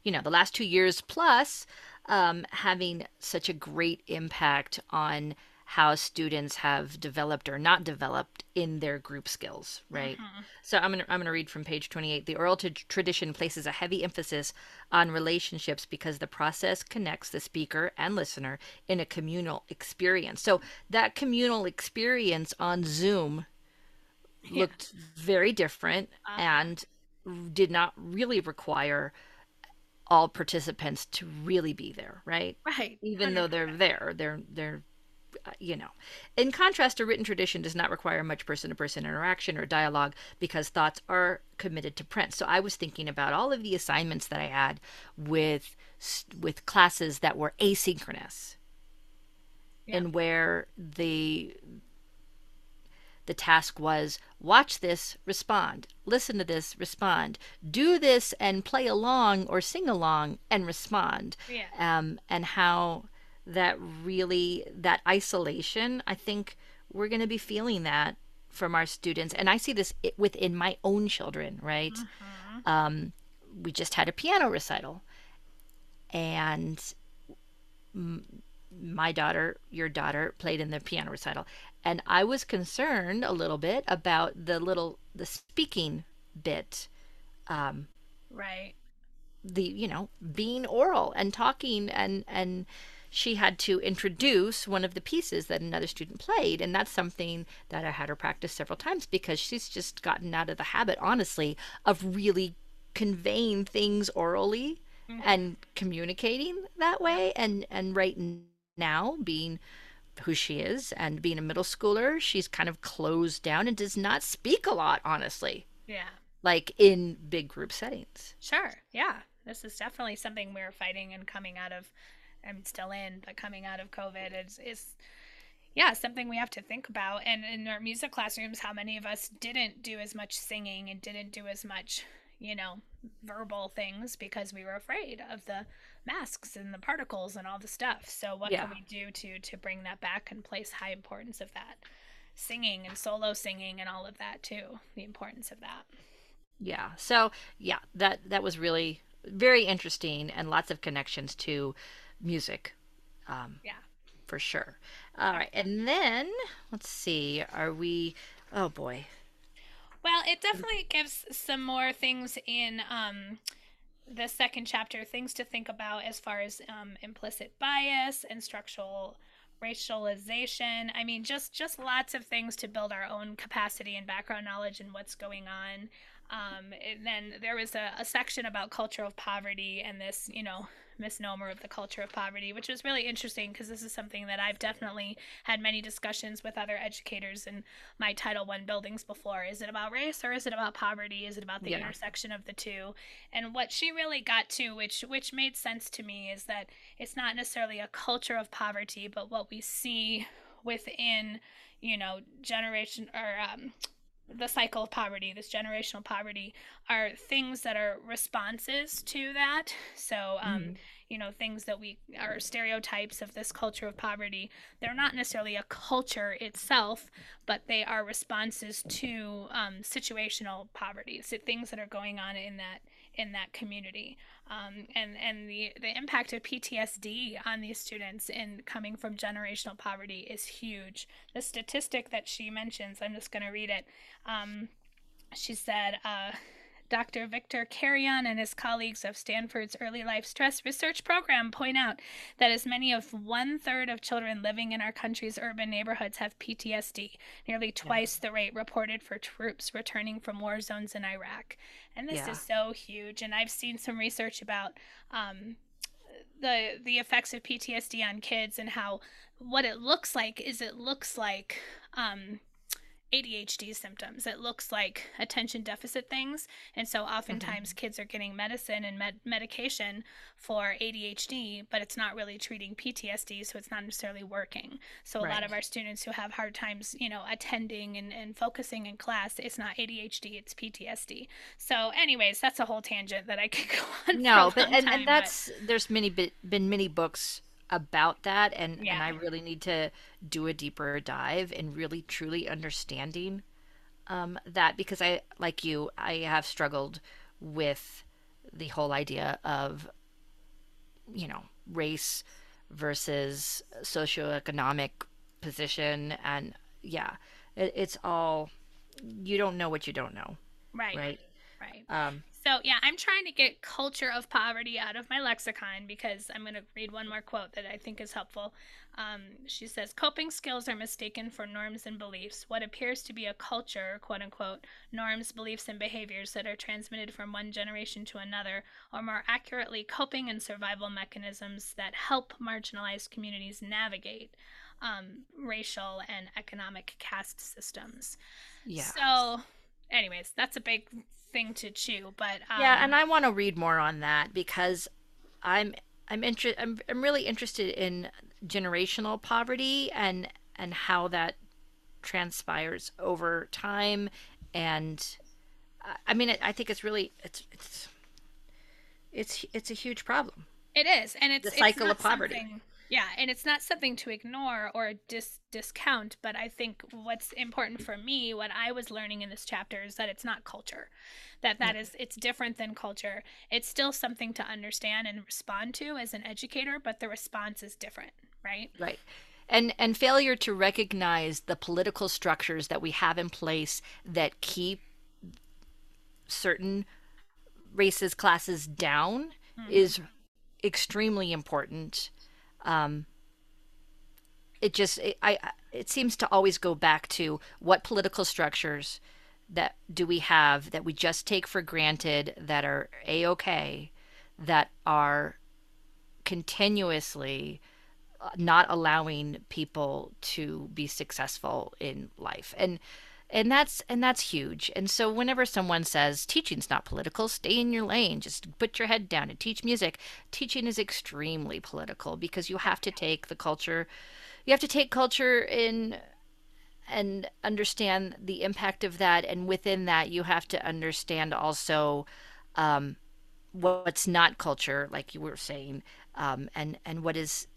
you know the last two years plus um, having such a great impact on how students have developed or not developed in their group skills, right? Mm-hmm. So I'm going to I'm to read from page 28. The oral t- tradition places a heavy emphasis on relationships because the process connects the speaker and listener in a communal experience. So that communal experience on Zoom yeah. looked very different uh-huh. and did not really require all participants to really be there, right? Right. Even 100%. though they're there, they're they're uh, you know. In contrast, a written tradition does not require much person to person interaction or dialogue because thoughts are committed to print. So I was thinking about all of the assignments that I had with with classes that were asynchronous. Yeah. And where the the task was watch this, respond, listen to this, respond, do this and play along or sing along and respond. Yeah. Um, and how that really that isolation i think we're going to be feeling that from our students and i see this within my own children right mm-hmm. um, we just had a piano recital and my daughter your daughter played in the piano recital and i was concerned a little bit about the little the speaking bit um, right the you know being oral and talking and and she had to introduce one of the pieces that another student played. And that's something that I had her practice several times because she's just gotten out of the habit, honestly, of really conveying things orally mm-hmm. and communicating that way. And, and right now, being who she is and being a middle schooler, she's kind of closed down and does not speak a lot, honestly. Yeah. Like in big group settings. Sure. Yeah. This is definitely something we're fighting and coming out of I'm still in, but coming out of COVID is is yeah, something we have to think about. And in our music classrooms, how many of us didn't do as much singing and didn't do as much, you know, verbal things because we were afraid of the masks and the particles and all the stuff. So what yeah. can we do to to bring that back and place high importance of that? Singing and solo singing and all of that too. The importance of that. Yeah. So yeah, that that was really very interesting and lots of connections to music. Um, yeah. For sure. All right. And then, let's see, are we. Oh, boy. Well, it definitely gives some more things in um, the second chapter, things to think about as far as um, implicit bias and structural racialization. I mean, just just lots of things to build our own capacity and background knowledge and what's going on. Um, and then there was a, a section about culture of poverty and this, you know, misnomer of the culture of poverty, which was really interesting because this is something that I've definitely had many discussions with other educators in my Title One buildings before. Is it about race or is it about poverty? Is it about the yeah. intersection of the two? And what she really got to, which which made sense to me, is that it's not necessarily a culture of poverty, but what we see within, you know, generation or um, the cycle of poverty, this generational poverty, are things that are responses to that. So, um, mm-hmm. you know, things that we are stereotypes of this culture of poverty. They're not necessarily a culture itself, but they are responses to um, situational poverty. So things that are going on in that in that community um, and and the the impact of PTSD on these students in coming from generational poverty is huge. The statistic that she mentions, I'm just going to read it. Um, she said. Uh, Dr. Victor Carrion and his colleagues of Stanford's Early Life Stress Research Program point out that as many as one third of children living in our country's urban neighborhoods have PTSD, nearly twice yeah. the rate reported for troops returning from war zones in Iraq. And this yeah. is so huge. And I've seen some research about um, the the effects of PTSD on kids and how what it looks like is it looks like um, ADHD symptoms. It looks like attention deficit things. And so oftentimes mm-hmm. kids are getting medicine and med- medication for ADHD, but it's not really treating PTSD, so it's not necessarily working. So a right. lot of our students who have hard times, you know, attending and, and focusing in class, it's not ADHD, it's PTSD. So anyways, that's a whole tangent that I could go on. No, but and, time, and that's but... there's many been many books about that and, yeah. and I really need to do a deeper dive and really truly understanding um, that because I like you I have struggled with the whole idea of you know race versus socioeconomic position and yeah it, it's all you don't know what you don't know Right. right Right. um So, yeah, I'm trying to get culture of poverty out of my lexicon because I'm going to read one more quote that I think is helpful. Um, she says, Coping skills are mistaken for norms and beliefs. What appears to be a culture, quote unquote, norms, beliefs, and behaviors that are transmitted from one generation to another, or more accurately, coping and survival mechanisms that help marginalized communities navigate um, racial and economic caste systems. yeah So, anyways, that's a big thing to chew, but um, yeah and i want to read more on that because i'm i'm inter- I'm, I'm really interested in generational poverty and and how that transpires over time and I- mean i think it's really it's it's it's it's a huge problem it is, and it's the it's cycle not of poverty. Yeah, and it's not something to ignore or dis- discount. But I think what's important for me, what I was learning in this chapter, is that it's not culture. That that is, it's different than culture. It's still something to understand and respond to as an educator, but the response is different, right? Right. And and failure to recognize the political structures that we have in place that keep certain races classes down mm-hmm. is extremely important. Um, it just it, I it seems to always go back to what political structures that do we have that we just take for granted that are a okay that are continuously uh, not allowing people to be successful in life. And and that's and that's huge. And so whenever someone says teaching's not political stay in your lane. Just put your head down and teach music teaching is extremely political because you have to take the culture you have to take culture in and understand the impact of that. And within that you have to understand also um, what's not culture like you were saying um, and and what is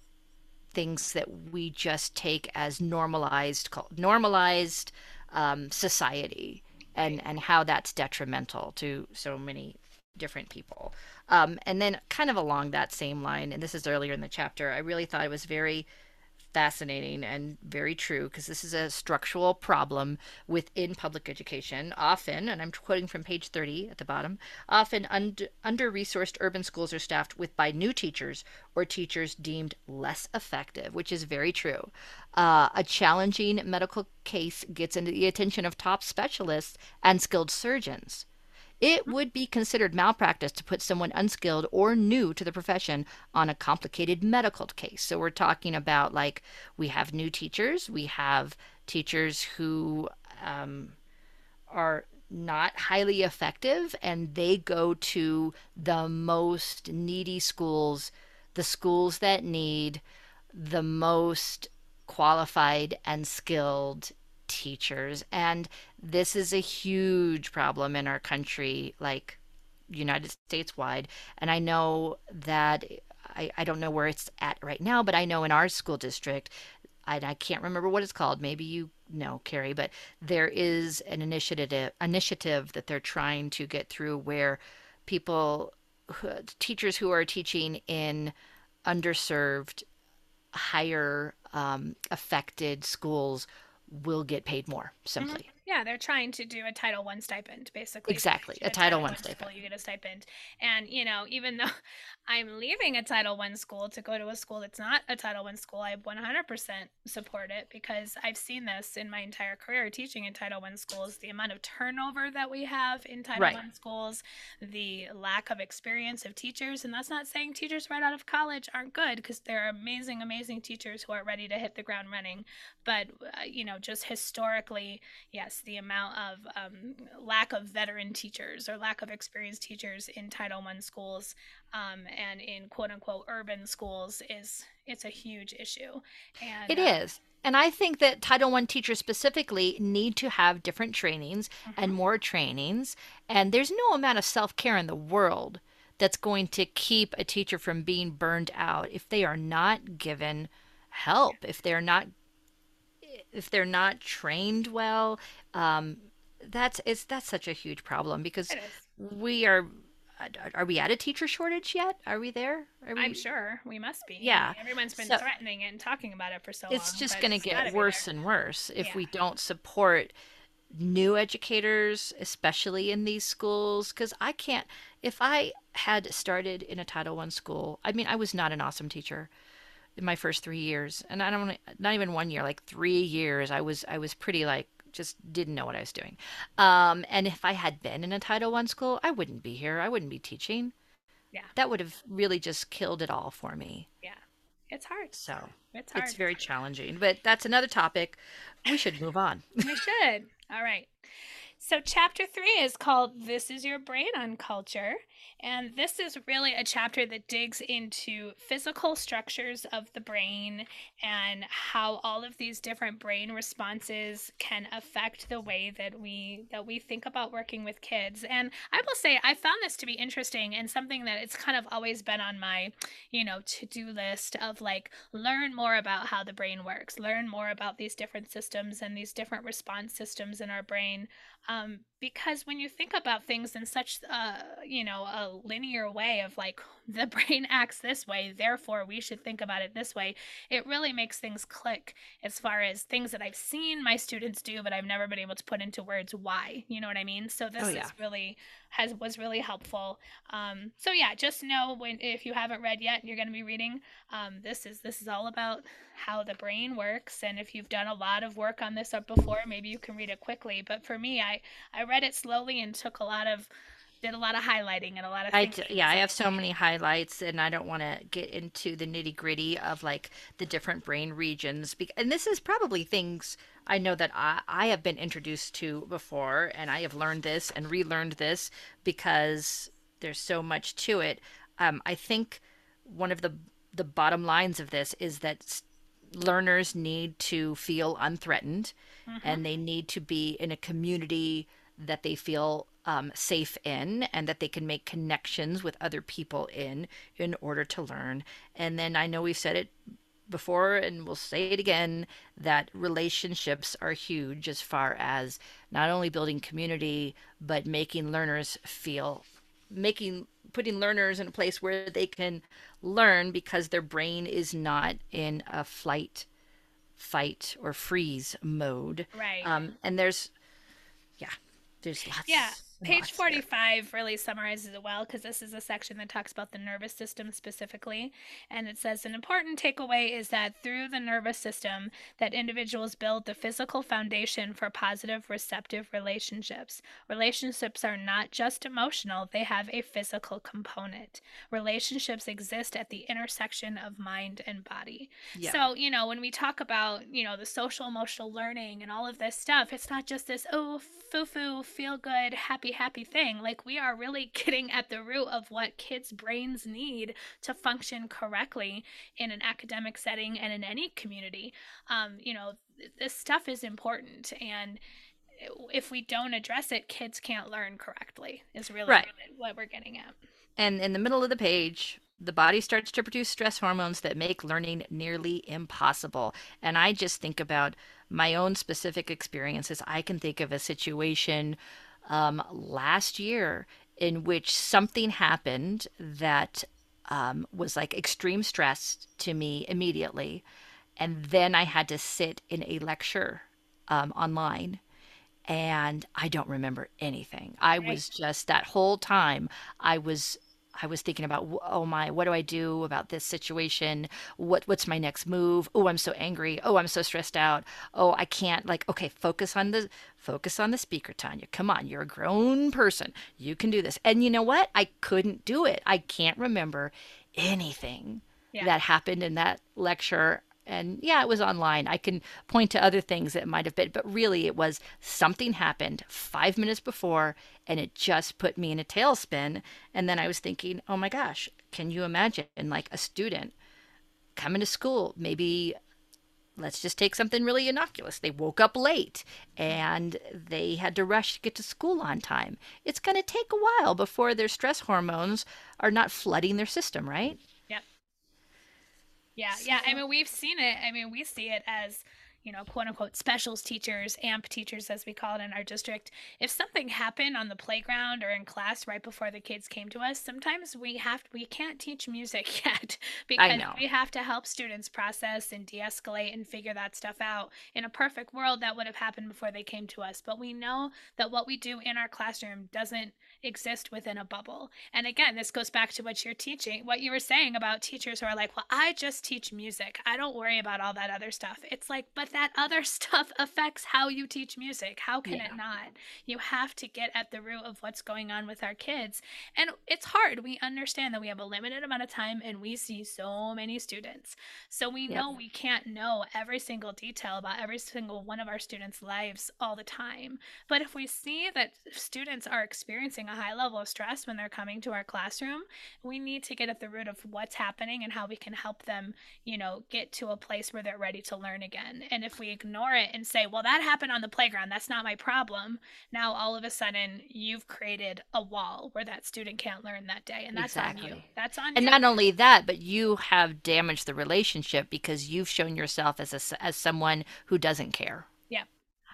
things that we just take as normalized normalized um, society and and how that's detrimental to so many different people. Um, and then kind of along that same line and this is earlier in the chapter i really thought it was very fascinating and very true because this is a structural problem within public education. Often, and I'm quoting from page 30 at the bottom, often und- under resourced urban schools are staffed with by new teachers or teachers deemed less effective, which is very true. Uh, a challenging medical case gets into the attention of top specialists and skilled surgeons. It would be considered malpractice to put someone unskilled or new to the profession on a complicated medical case. So we're talking about like we have new teachers, we have teachers who um, are not highly effective, and they go to the most needy schools, the schools that need the most qualified and skilled teachers. And this is a huge problem in our country like united states wide. And i know that I, I don't know where it's at right now but i know in our school district I, I can't remember what it's called maybe you know carrie but there is an initiative initiative that they're trying to get through where people teachers who are teaching in underserved higher um, affected schools will get paid more mm-hmm. simply Yeah, they're trying to do a Title One stipend, basically. Exactly, a Title I School, stipend. you get a stipend, and you know, even though I'm leaving a Title One school to go to a school that's not a Title One school, I 100% support it because I've seen this in my entire career teaching in Title One schools. The amount of turnover that we have in Title Right. One schools, the lack of experience of teachers, and that's not saying teachers right out of college aren't good because there are amazing, amazing teachers who are ready to hit the ground running. But uh, you know, just historically, yes, the amount of um, lack of veteran teachers or lack of experienced teachers in Title One schools um, and in quote unquote urban schools is it's a huge issue. And It uh, is. And I think that Title I teachers specifically need to have different trainings and more trainings. And there's no amount of self care in the world that's going to keep a teacher from being burned out if they are not given help, if they're not if they're not trained well. Um, that's it's that's such a huge problem because we are are we at a teacher shortage yet? Are we there? Are we... I'm sure we must be. Yeah. Everyone's been So- threatening it and talking about it for so long. it's long. just but going to get worse and worse if Yeah. we don't support new educators especially in these schools because i can't if i had started in a title one school i mean i was not an awesome teacher in my first three years and i don't not even one year like three years i was i was pretty like just didn't know what i was doing um, and if i had been in a title one school i wouldn't be here i wouldn't be teaching Yeah. that would have really just killed it all for me Yeah. It's hard. so It's hard. it's very challenging, but that's another topic. We should move on. we should. All right. So, chapter three is called This is Your Brain on Culture. And this is really a chapter that digs into physical structures of the brain and how all of these different brain responses can affect the way that we that we think about working with kids. And I will say I found this to be interesting and something that it's kind of always been on my, you know, to-do list of like learn more about how the brain works, learn more about these different systems and these different response systems in our brain um, because when you think about things in such a you know a linear way of like the brain acts this way therefore we should think about it this way it really makes things click as far as things that i've seen my students do but i've never been able to put into words why you know what i mean so this Oh, yeah. is really has was really helpful. Um, so yeah just know when if you haven't read yet you're going to be reading um, this is this is all about how the brain works. And if you've done a lot of work on this up before maybe you can read it quickly. But for me i i read it slowly and took a lot of did a lot of highlighting and a lot of I yeah, I have so many highlights, and I don't want to get into the nitty gritty of like the different brain regions. And this is probably things I know that I, I have been introduced to before, and I have learned this and relearned this because there's so much to it. Um, I think one of the the bottom lines of this is that learners need to feel unthreatened and they need to be in a community that they feel um, safe in and that they can make connections with other people in in order to learn and then i know we've said it before and we'll say it again that relationships are huge as far as not only building community but making learners feel making putting learners in a place where they can learn because their brain is not in a flight fight or freeze mode. Right. Um and there's yeah there's lots Yeah, page lots there. 45 really summarizes it well because this is a section that talks about the nervous system specifically. And it says an important takeaway is that through the nervous system that individuals build the physical foundation for positive receptive relationships. Relationships are not just emotional they have a physical component. Relationships exist at the intersection of mind and body. Yeah. So, you know, when we talk about, you know, the social emotional learning and all of this stuff, it's not just this, oh, foo foo, feel good, happy, happy thing. Like, we are really getting at the root of what kids' brains need to function correctly in an academic setting and in any community. Um, you know, this stuff is important. And if we don't address it, kids can't learn correctly, is really Right. what we're getting at. And in the middle of the page, the body starts to produce stress hormones that make learning nearly impossible. And I just think about my own specific experiences. I can think of a situation um, last year in which something happened that um, was like extreme stress to me immediately. And then I had to sit in a lecture um, online and I don't remember anything. I was just that whole time I was I was thinking about oh my what do I do about this situation? What what's my next move? Oh, I'm so angry. Oh, I'm so stressed out. Oh, I can't like okay, focus on the focus on the speaker, Tanya. Come on, you're a grown person. You can do this. And you know what? I couldn't do it. I can't remember anything Yeah. that happened in that lecture and yeah it was online. I can point to other things that might have been but really it was something happened five minutes before and it just put me in a tailspin. And then i was thinking oh my gosh can you imagine like a student coming to school maybe let's just take something really innocuous. They woke up late and they had to rush to get to school on time. It's going to take a while before their stress hormones are not flooding their system right Yeah, yeah. I mean, we've seen it. I mean, we see it as, you know, quote unquote specials teachers, AMP teachers, as we call it in our district, if something happened on the playground or in class right before the kids came to us, sometimes we have we can't teach music yet because we have to help students process and de-escalate and figure that stuff out. In a perfect world, that would have happened before they came to us, but we know that what we do in our classroom doesn't exist within a bubble. And again, this goes back to what you're teaching, what you were saying about teachers who are like, "Well, I just teach music. I don't worry about all that other stuff." It's like, but that other stuff affects how you teach music. How can yeah. it not? You have to get at the root of what's going on with our kids. And it's hard. We understand that we have a limited amount of time and we see so many students. So we know we can't know every single detail about every single one of our students' lives all the time. But if we see that students are experiencing a high level of stress when they're coming to our classroom, we need to get at the root of what's happening and how we can help them, you know, get to a place where they're ready to learn again. And if we ignore it and say, well, that happened on the playground. That's not my problem. Now, all of a sudden, you've created a wall where that student can't learn that day. And that's exactly. on you. That's on and you. not only that, but you have damaged the relationship because you've shown yourself as, a, as someone who doesn't care. Yeah.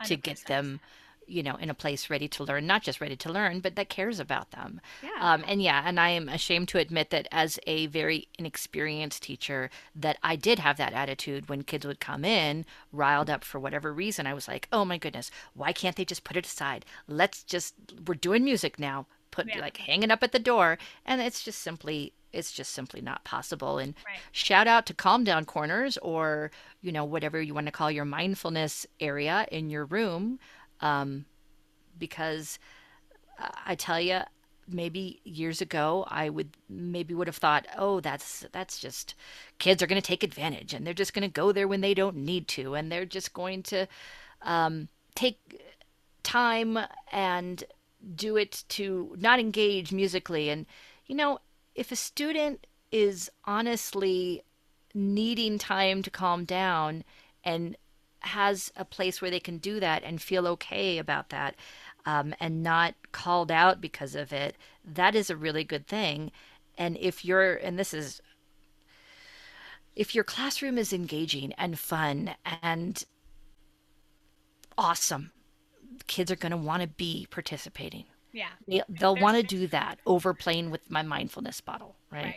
100%. To get them you know, in a place ready to learn, not just ready to learn, but that cares about them. Yeah. Um, and yeah, and I am ashamed to admit that as a very inexperienced teacher, that I did have that attitude when kids would come in riled up for whatever reason. I was like, oh my goodness, why can't they just put it aside? Let's just, we're doing music now. Put yeah. like hanging up at the door, and it's just simply it's just simply not possible. And right. shout out to Calm Down Corners or, you know, whatever you want to call your mindfulness area in your room um, because I tell you, maybe years ago I would maybe would have thought, oh, that's that's just kids are going to take advantage and they're just going to go there when they don't need to and they're just going to um, take time and do it to not engage musically. And you know if a student is honestly needing time to calm down and has a place where they can do that and feel okay about that um, and not called out because of it, that is a really good thing. And if you're, and this is, if your classroom is engaging and fun and awesome, kids are going to want to be participating. Yeah. They, will want to do that over playing with my mindfulness bottle, right? right?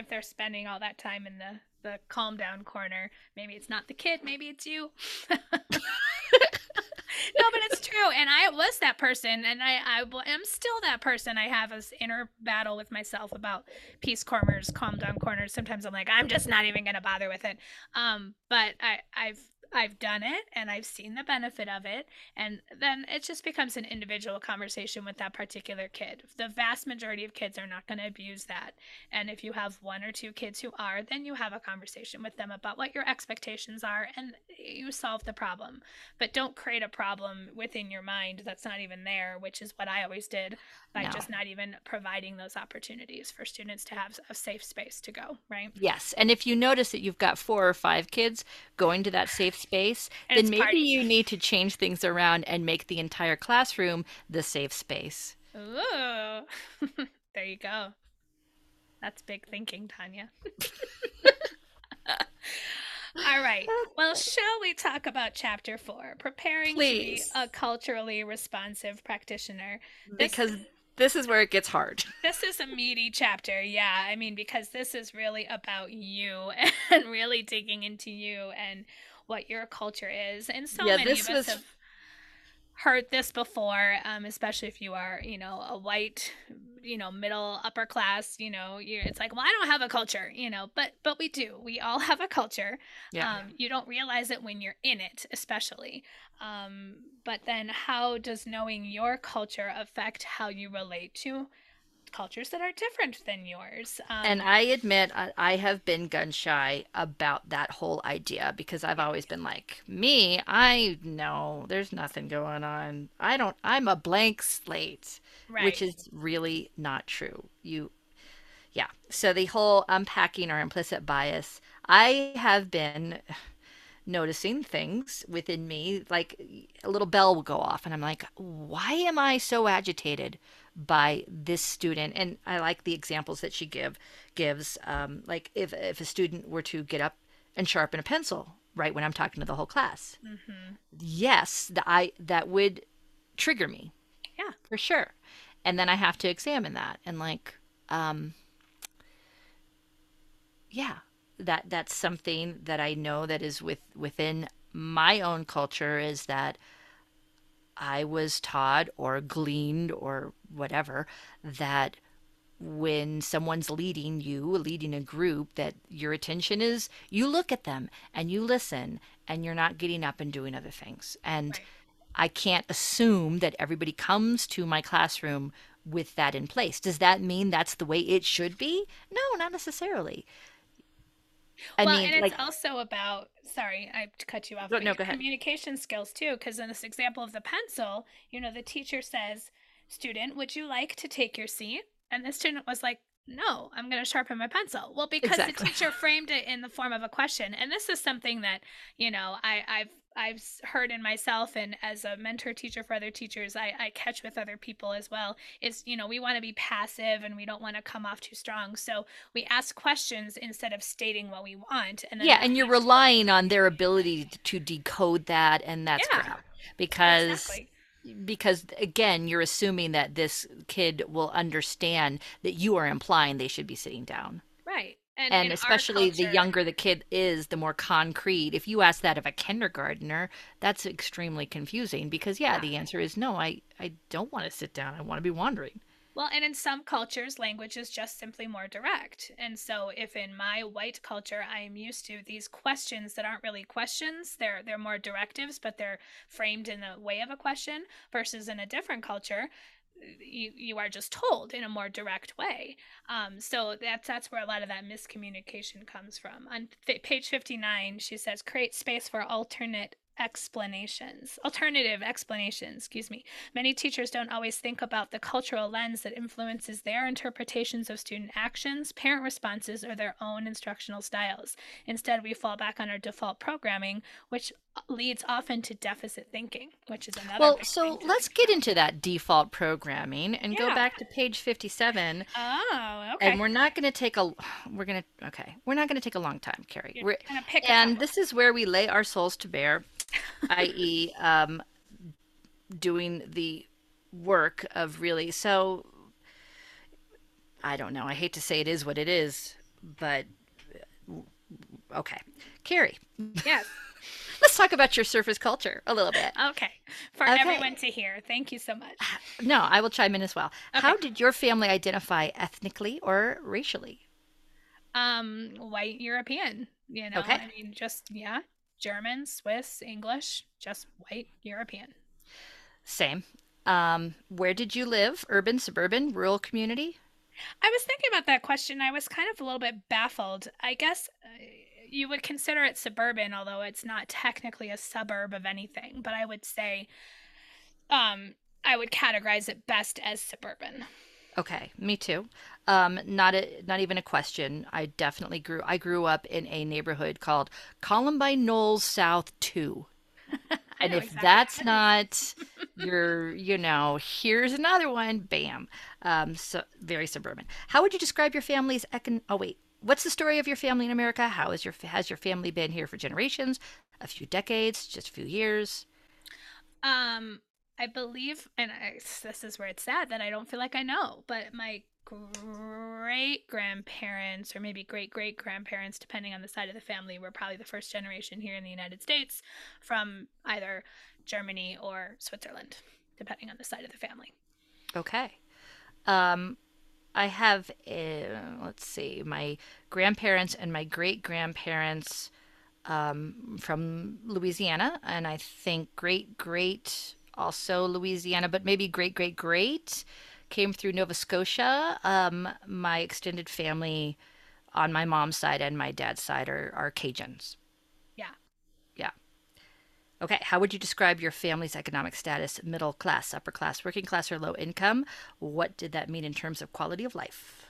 If they're spending all that time in the the calm down corner. Maybe it's not the kid, maybe it's you. no, but it's true. And I was that person, and I, I am still that person. I have this inner battle with myself about peace corners, calm down corners. Sometimes I'm like, I'm just not even going to bother with it. Um, but I, I've I've done it and I've seen the benefit of it. And then it just becomes an individual conversation with that particular kid. The vast majority of kids are not going to abuse that. And if you have one or two kids who are, then you have a conversation with them about what your expectations are and you solve the problem. But don't create a problem within your mind that's not even there, which is what I always did by no. just not even providing those opportunities for students to have a safe space to go, right? Yes. And if you notice that you've got four or five kids going to that safe space, then maybe you need to change things around and make the entire classroom the safe space. Ooh. there you go. That's big thinking, Tanya. All right. Well, shall we talk about chapter four? Preparing Please. to be a culturally responsive practitioner. This, because this is where it gets hard. This is a meaty chapter, yeah. I mean, because this is really about you and really digging into you and what your culture is. And so yeah, many of us was... have heard this before, um, especially if you are, you know, a white, you know, middle upper class. You know, it's like, well, I don't have a culture, you know, but but we do. We all have a culture. Yeah. Um, you don't realize it when you're in it, especially. Um, but then, how does knowing your culture affect how you relate to cultures that are different than yours. Um, and I admit I, I, have been gun shy about that whole idea because I've always been like, me, I know there's nothing going on. I don't, I'm a blank slate, right. which is really not true. You, yeah. So the whole unpacking our implicit bias, I have been noticing things within me like a little bell will go off and i'm like why am i so agitated by this student and i like the examples that she give gives um, like if, if a student were to get up and sharpen a pencil right when I'm talking to the whole class. Mm-hmm. Yes, the, I that would trigger me. Yeah. For sure. And then I have to examine that and like um yeah, that that's something that I know that is with within my own culture is that I was taught or gleaned or whatever that when someone's leading you, leading a group, that your attention is you look at them and you listen and you're not getting up and doing other things. And Right. I can't assume that everybody comes to my classroom with that in place. Does that mean that's the way it should be? No, not necessarily. I well, mean, and like, it's also about sorry, I cut you off. No, no, go ahead. Communication skills too, because in this example of the pencil, you know, the teacher says, "Student, would you like to take your seat?" And the student was like, "No, I'm going to sharpen my pencil." Well, because Exactly. the teacher framed it in the form of a question, and this is something that you know I, I've I've heard in myself, and as a mentor teacher for other teachers, I, I catch with other people as well. Is you know we want to be passive and we don't want to come off too strong, so we ask questions instead of stating what we want, and then yeah, and you're relying on their ability to decode that, and that's Yeah. crap. Because Exactly. because again, you're assuming that this kid will understand that you are implying they should be sitting down. Right. And, and especially the younger the kid is, the more concrete. If you ask that of a kindergartner, that's extremely confusing because yeah, Yeah. the answer is no. I I don't want to sit down. I want to be wandering. Well, and in some cultures, language is just simply more direct. And so, if in my white culture I am used to these questions that aren't really questions, they're they're more directives, but they're framed in the way of a question, versus in a different culture, you you are just told in a more direct way. Um, so that's that's where a lot of that miscommunication comes from. On page fifty nine, she says, "Create space for alternate." explanations alternative explanations excuse me Many teachers don't always think about the cultural lens that influences their interpretations of student actions, parent responses, or their own instructional styles. Instead, we fall back on our default programming, which leads often to deficit thinking, which is another. Well, so let's get into that default programming and go back to page 57 Oh, okay. and we're not going to take a we're going to okay we're not going to take a long time carrie. You're we're, gonna pick and this is where we lay our souls to bear i.e um doing the work of really so i don't know i hate to say it is what it is but okay. Carrie. Yes. let's talk about your surface culture a little bit Okay. For Okay. everyone to hear. Thank you so much. no i will chime in as well how did your family identify ethnically or racially Um, white European. You know, Okay. I mean, just yeah, German, Swiss, English, just white European. same um where did you live urban suburban rural community I was thinking about that question. I was kind of a little bit baffled. I guess uh, you would consider it suburban, although it's not technically a suburb of anything. But I would say, um, I would categorize it best as suburban. Okay, me too. Um, not a, not even a question. I definitely grew. I grew up in a neighborhood called Columbine Knolls South Two, and if exactly that's not your, you know, here's another one. Bam. Um, so very suburban. How would you describe your family's econ? Oh wait, what's the story of your family in America? How is your has your family been here for generations? A few decades? Just a few years? Um, I believe, and I, this is where it's sad that I don't feel like I know, but my great grandparents, or maybe great great grandparents, depending on the side of the family, were probably the first generation here in the United States from either Germany or Switzerland, depending on the side of the family. Okay. Um, I have, uh, let's see, my grandparents and my great grandparents um, from Louisiana, and I think great great also Louisiana, but maybe great great great came through Nova Scotia. Um, my extended family on my mom's side and my dad's side are, are Cajuns. Okay, how would you describe your family's economic status? Middle class, upper class, working class, or low income? What did that mean in terms of quality of life?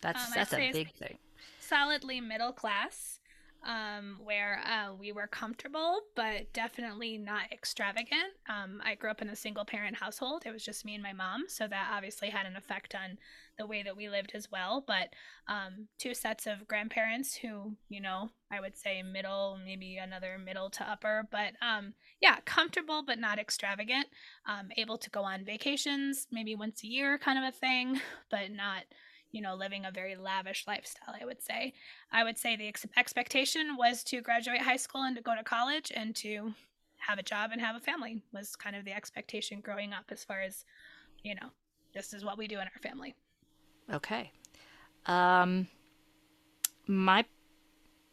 That's Um, that's a big thing. Solidly middle class. Um, where uh, we were comfortable, but definitely not extravagant. Um, I grew up in a single parent household. It was just me and my mom. So that obviously had an effect on the way that we lived as well. But um, two sets of grandparents who, you know, I would say middle, maybe another middle to upper. But um, yeah, comfortable, but not extravagant. Um, able to go on vacations maybe once a year kind of a thing, but not you know, living a very lavish lifestyle, I would say. I would say the ex- expectation was to graduate high school and to go to college and to have a job and have a family was kind of the expectation growing up as far as, you know, this is what we do in our family. Okay. Um, my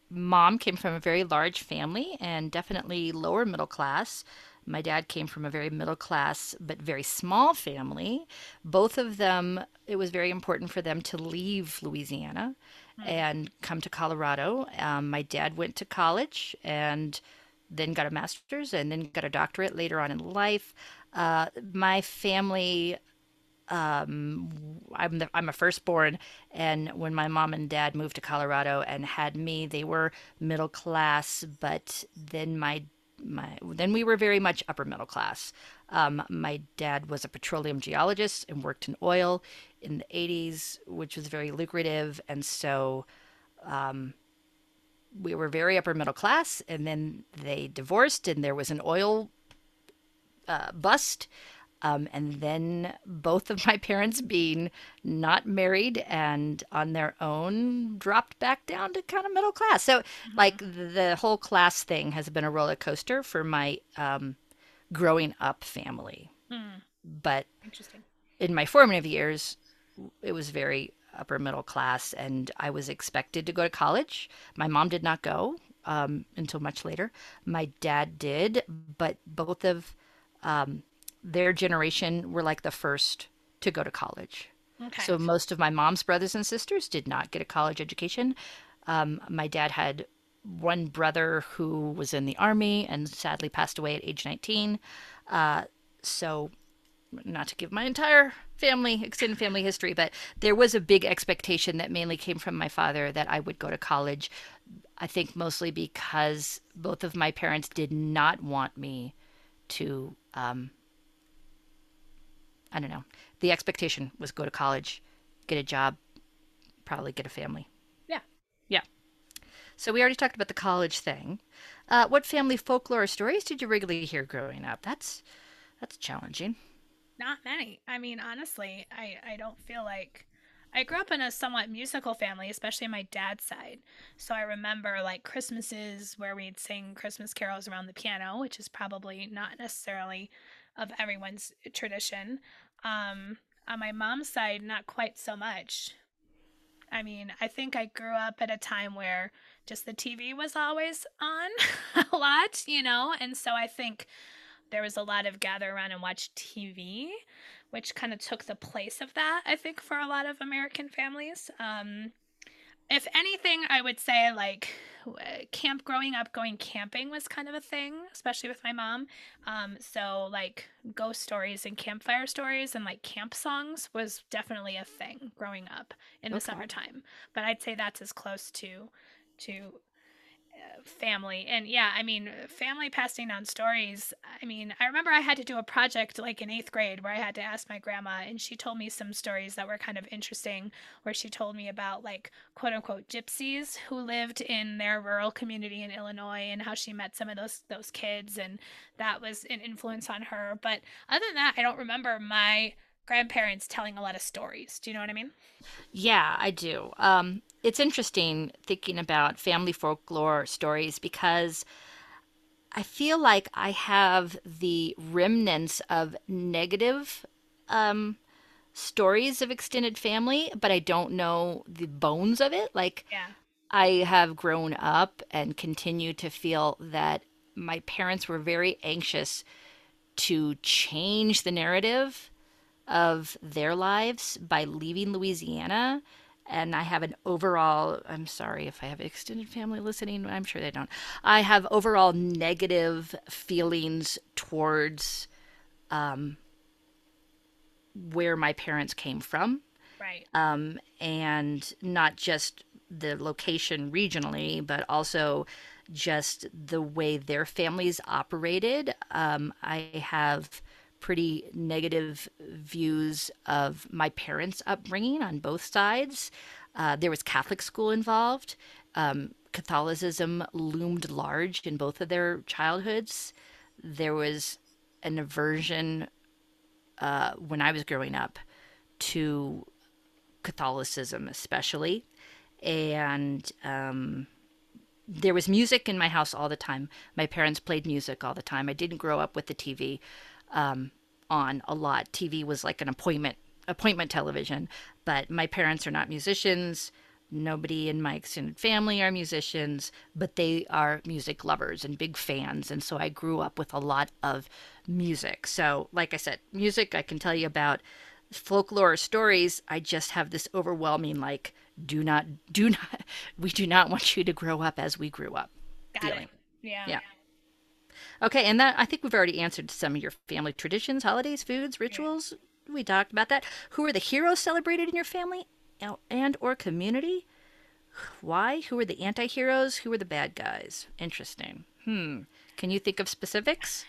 mom came from a very large family and definitely lower middle class. My dad came from a very middle class but very small family. Both of them, it was very important for them to leave Louisiana mm-hmm. and come to Colorado. Um, my dad went to college and then got a master's and then got a doctorate later on in life. Uh, my family um, I'm the, I'm a firstborn, and when my mom and dad moved to Colorado and had me, they were middle class. But then my my then we were very much upper middle class. Um, my dad was a petroleum geologist and worked in oil in the 80s, which was very lucrative, and so um, we were very upper middle class. And then they divorced, and there was an oil uh, bust. Um, and then both of my parents being not married and on their own dropped back down to kind of middle class. So, mm-hmm. like, the whole class thing has been a roller coaster for my um, growing up family. Mm. But Interesting. in my formative years, it was very upper middle class, and I was expected to go to college. My mom did not go um, until much later. My dad did, but both of um, their generation were like the first to go to college. Okay. So most of my mom's brothers and sisters did not get a college education. Um, my dad had one brother who was in the army and sadly passed away at age 19. Uh, so, not to give my entire family, extended family history, but there was a big expectation that mainly came from my father that I would go to college. I think mostly because both of my parents did not want me to um, I don't know. The expectation was go to college, get a job, probably get a family. Yeah. Yeah. So we already talked about the college thing. Uh, what family folklore stories did you regularly hear growing up? That's that's challenging. Not many. I mean, honestly, I I don't feel like I grew up in a somewhat musical family, especially on my dad's side. So I remember like Christmases where we'd sing Christmas carols around the piano, which is probably not necessarily of everyone's tradition. Um, on my mom's side, not quite so much. I mean, I think I grew up at a time where just the TV was always on a lot, you know, and so I think there was a lot of gather around and watch TV, which kind of took the place of that, I think, for a lot of American families. Um, if anything, I would say like camp growing up, going camping was kind of a thing, especially with my mom. Um, so like ghost stories and campfire stories and like camp songs was definitely a thing growing up in the okay. summertime. But I'd say that's as close to to family. And yeah i mean family passing down stories i mean i remember i had to do a project like in eighth grade where i had to ask my grandma and she told me some stories that were kind of interesting where she told me about like quote unquote gypsies who lived in their rural community in illinois and how she met some of those those kids and that was an influence on her. But other than that i don't remember my grandparents telling a lot of stories. Do you know what I mean? Yeah, I do. Um, it's interesting thinking about family folklore stories because I feel like I have the remnants of negative um, stories of extended family, but I don't know the bones of it. Like, yeah. I have grown up and continue to feel that my parents were very anxious to change the narrative of their lives by leaving Louisiana. And I have an overall, I'm sorry if I have extended family listening, I'm sure they don't. I have overall negative feelings towards um, where my parents came from. Right. Um, and not just the location regionally, but also just the way their families operated. Um, I have pretty negative views of my parents' upbringing on both sides. Uh, there was Catholic school involved. Um, Catholicism loomed large in both of their childhoods. There was an aversion uh, when I was growing up to Catholicism, especially. And um, there was music in my house all the time. My parents played music all the time. I didn't grow up with the TV um, on a lot. TV was like an appointment appointment television. But my parents are not musicians. Nobody in my extended family are musicians, but they are music lovers and big fans. And so I grew up with a lot of music. So, like I said, music I can tell you about folklore stories. I just have this overwhelming, like, do not, do not, we do not want you to grow up as we grew up. Got feeling. it. Yeah. Yeah. Okay, and that I think we've already answered some of your family traditions, holidays, foods, rituals. We talked about that. Who are the heroes celebrated in your family and or community? Why? Who are the anti-heroes? Who are the bad guys? Interesting. Hmm. Can you think of specifics?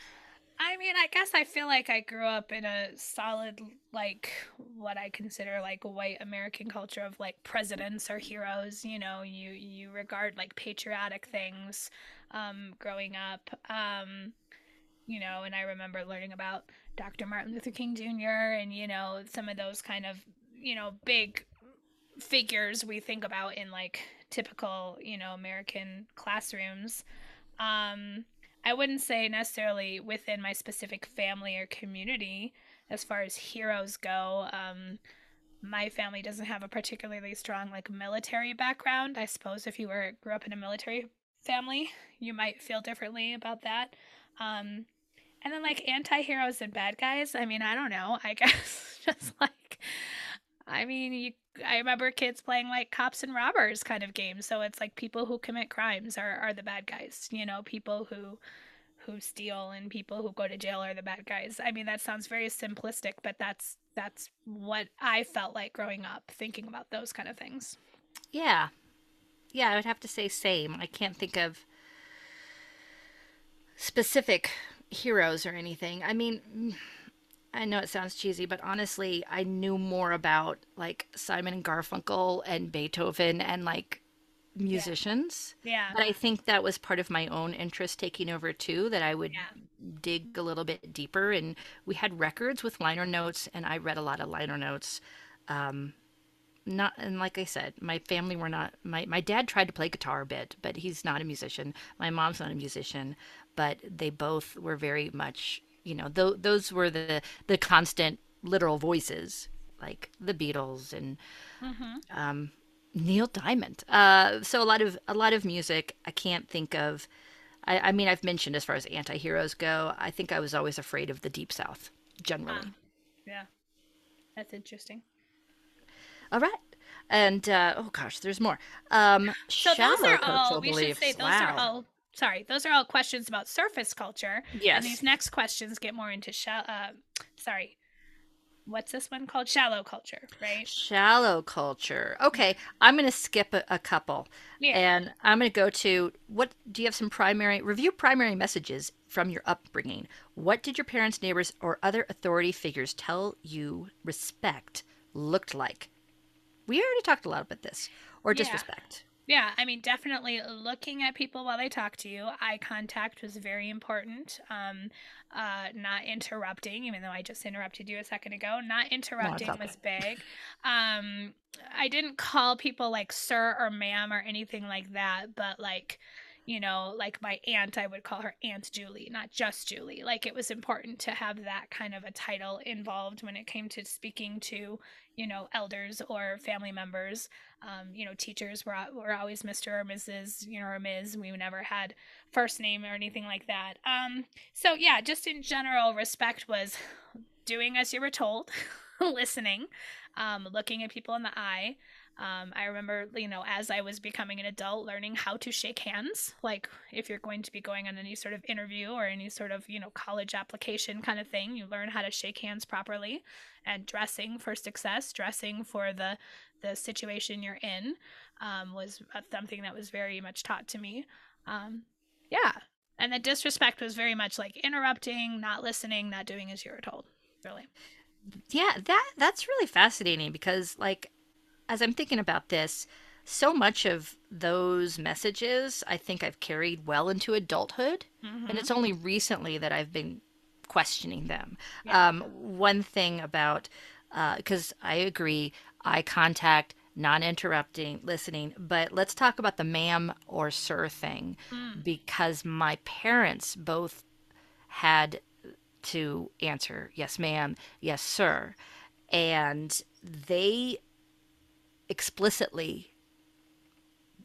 I mean, I guess I feel like I grew up in a solid, like, what I consider like white American culture of like presidents or heroes. You know, you you regard like patriotic things um, growing up. Um, you know, and I remember learning about Dr. Martin Luther King Jr. and you know some of those kind of you know big figures we think about in like typical you know American classrooms. Um, I wouldn't say necessarily within my specific family or community as far as heroes go. Um, my family doesn't have a particularly strong like military background. I suppose if you were grew up in a military family, you might feel differently about that. Um, and then like anti-heroes and bad guys, I mean, I don't know. I guess just like I mean, you I remember kids playing like cops and robbers kind of games. So it's like people who commit crimes are, are the bad guys. You know, people who who steal and people who go to jail are the bad guys. I mean, that sounds very simplistic, but that's that's what I felt like growing up thinking about those kind of things. Yeah. Yeah, I would have to say same. I can't think of specific heroes or anything. I mean, I know it sounds cheesy, but honestly, I knew more about like Simon and Garfunkel and Beethoven and like musicians. Yeah. yeah. But I think that was part of my own interest taking over too, that I would yeah. dig a little bit deeper. And we had records with liner notes, and I read a lot of liner notes. Um, not and like I said, my family were not my my dad tried to play guitar a bit, but he's not a musician. My mom's not a musician, but they both were very much you know, th- those were the the constant literal voices like the Beatles and mm-hmm. um, Neil Diamond. Uh, so a lot of a lot of music. I can't think of. I, I, mean, I've mentioned as far as anti-heroes go. I think I was always afraid of the Deep South generally. Ah, yeah, that's interesting. All right. And uh, oh gosh, there's more. Um, so those are all. We should say those wow. are all sorry, those are all questions about surface culture. Yes. And these next questions get more into shallow. Uh, sorry, what's this one called? Shallow culture, right? Shallow culture. Okay, I'm going to skip a, a couple, yeah. and I'm going to go to what? Do you have some primary review primary messages from your upbringing? What did your parents, neighbors, or other authority figures tell you respect looked like? We already talked a lot about this, or disrespect. Yeah. Yeah, I mean, definitely looking at people while they talk to you. Eye contact was very important. Um, uh, not interrupting, even though I just interrupted you a second ago. Not interrupting no, was big. Um, I didn't call people like sir or ma'am or anything like that, but like, you know, like my aunt, I would call her Aunt Julie, not just Julie. Like it was important to have that kind of a title involved when it came to speaking to, you know, elders or family members. Um, you know, teachers were were always Mr. or Mrs. You know, or Ms. We never had first name or anything like that. Um, so yeah, just in general, respect was doing as you were told, listening, um, looking at people in the eye. Um, I remember, you know, as I was becoming an adult, learning how to shake hands. Like, if you're going to be going on any sort of interview or any sort of, you know, college application kind of thing, you learn how to shake hands properly and dressing for success, dressing for the the situation you're in um, was something that was very much taught to me. Um, yeah. And the disrespect was very much like interrupting, not listening, not doing as you were told. Really. Yeah, that that's really fascinating because like as I'm thinking about this, so much of those messages I think I've carried well into adulthood. Mm-hmm. And it's only recently that I've been questioning them. Yeah. Um, one thing about, because uh, I agree, eye contact, non interrupting, listening, but let's talk about the ma'am or sir thing mm. because my parents both had to answer yes, ma'am, yes, sir. And they explicitly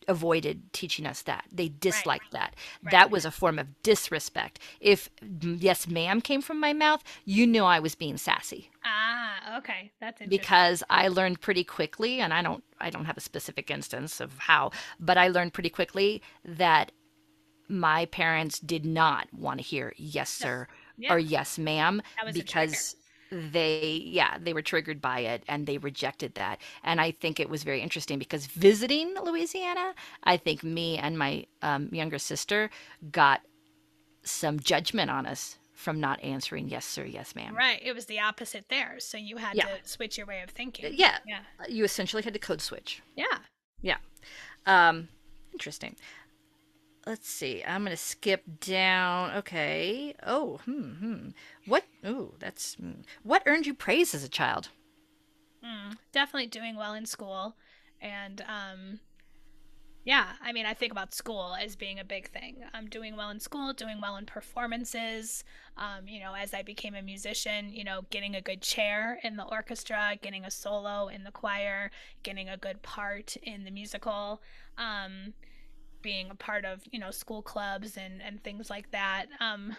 avoided teaching us that. They disliked right. that. Right. That was a form of disrespect. If yes, ma'am came from my mouth, you knew I was being sassy. Ah, okay. That's interesting. Because I learned pretty quickly and I don't I don't have a specific instance of how, but I learned pretty quickly that my parents did not want to hear yes sir yes. Yeah. or yes ma'am because they yeah they were triggered by it and they rejected that. And i think it was very interesting because visiting louisiana i think me and my um, younger sister got some judgment on us from not answering yes sir yes ma'am. Right. It was the opposite there. So you had yeah. to switch your way of thinking. Yeah. Yeah. You essentially had to code switch. Yeah. Yeah. Um interesting let's see. I'm gonna skip down. Okay. Oh, hmm, hmm. What? Oh, that's hmm. what earned you praise as a child. Mm, definitely doing well in school, and um, yeah. I mean, I think about school as being a big thing. I'm doing well in school, doing well in performances. Um, you know, as I became a musician, you know, getting a good chair in the orchestra, getting a solo in the choir, getting a good part in the musical. Um, being a part of you know school clubs and and things like that. Um,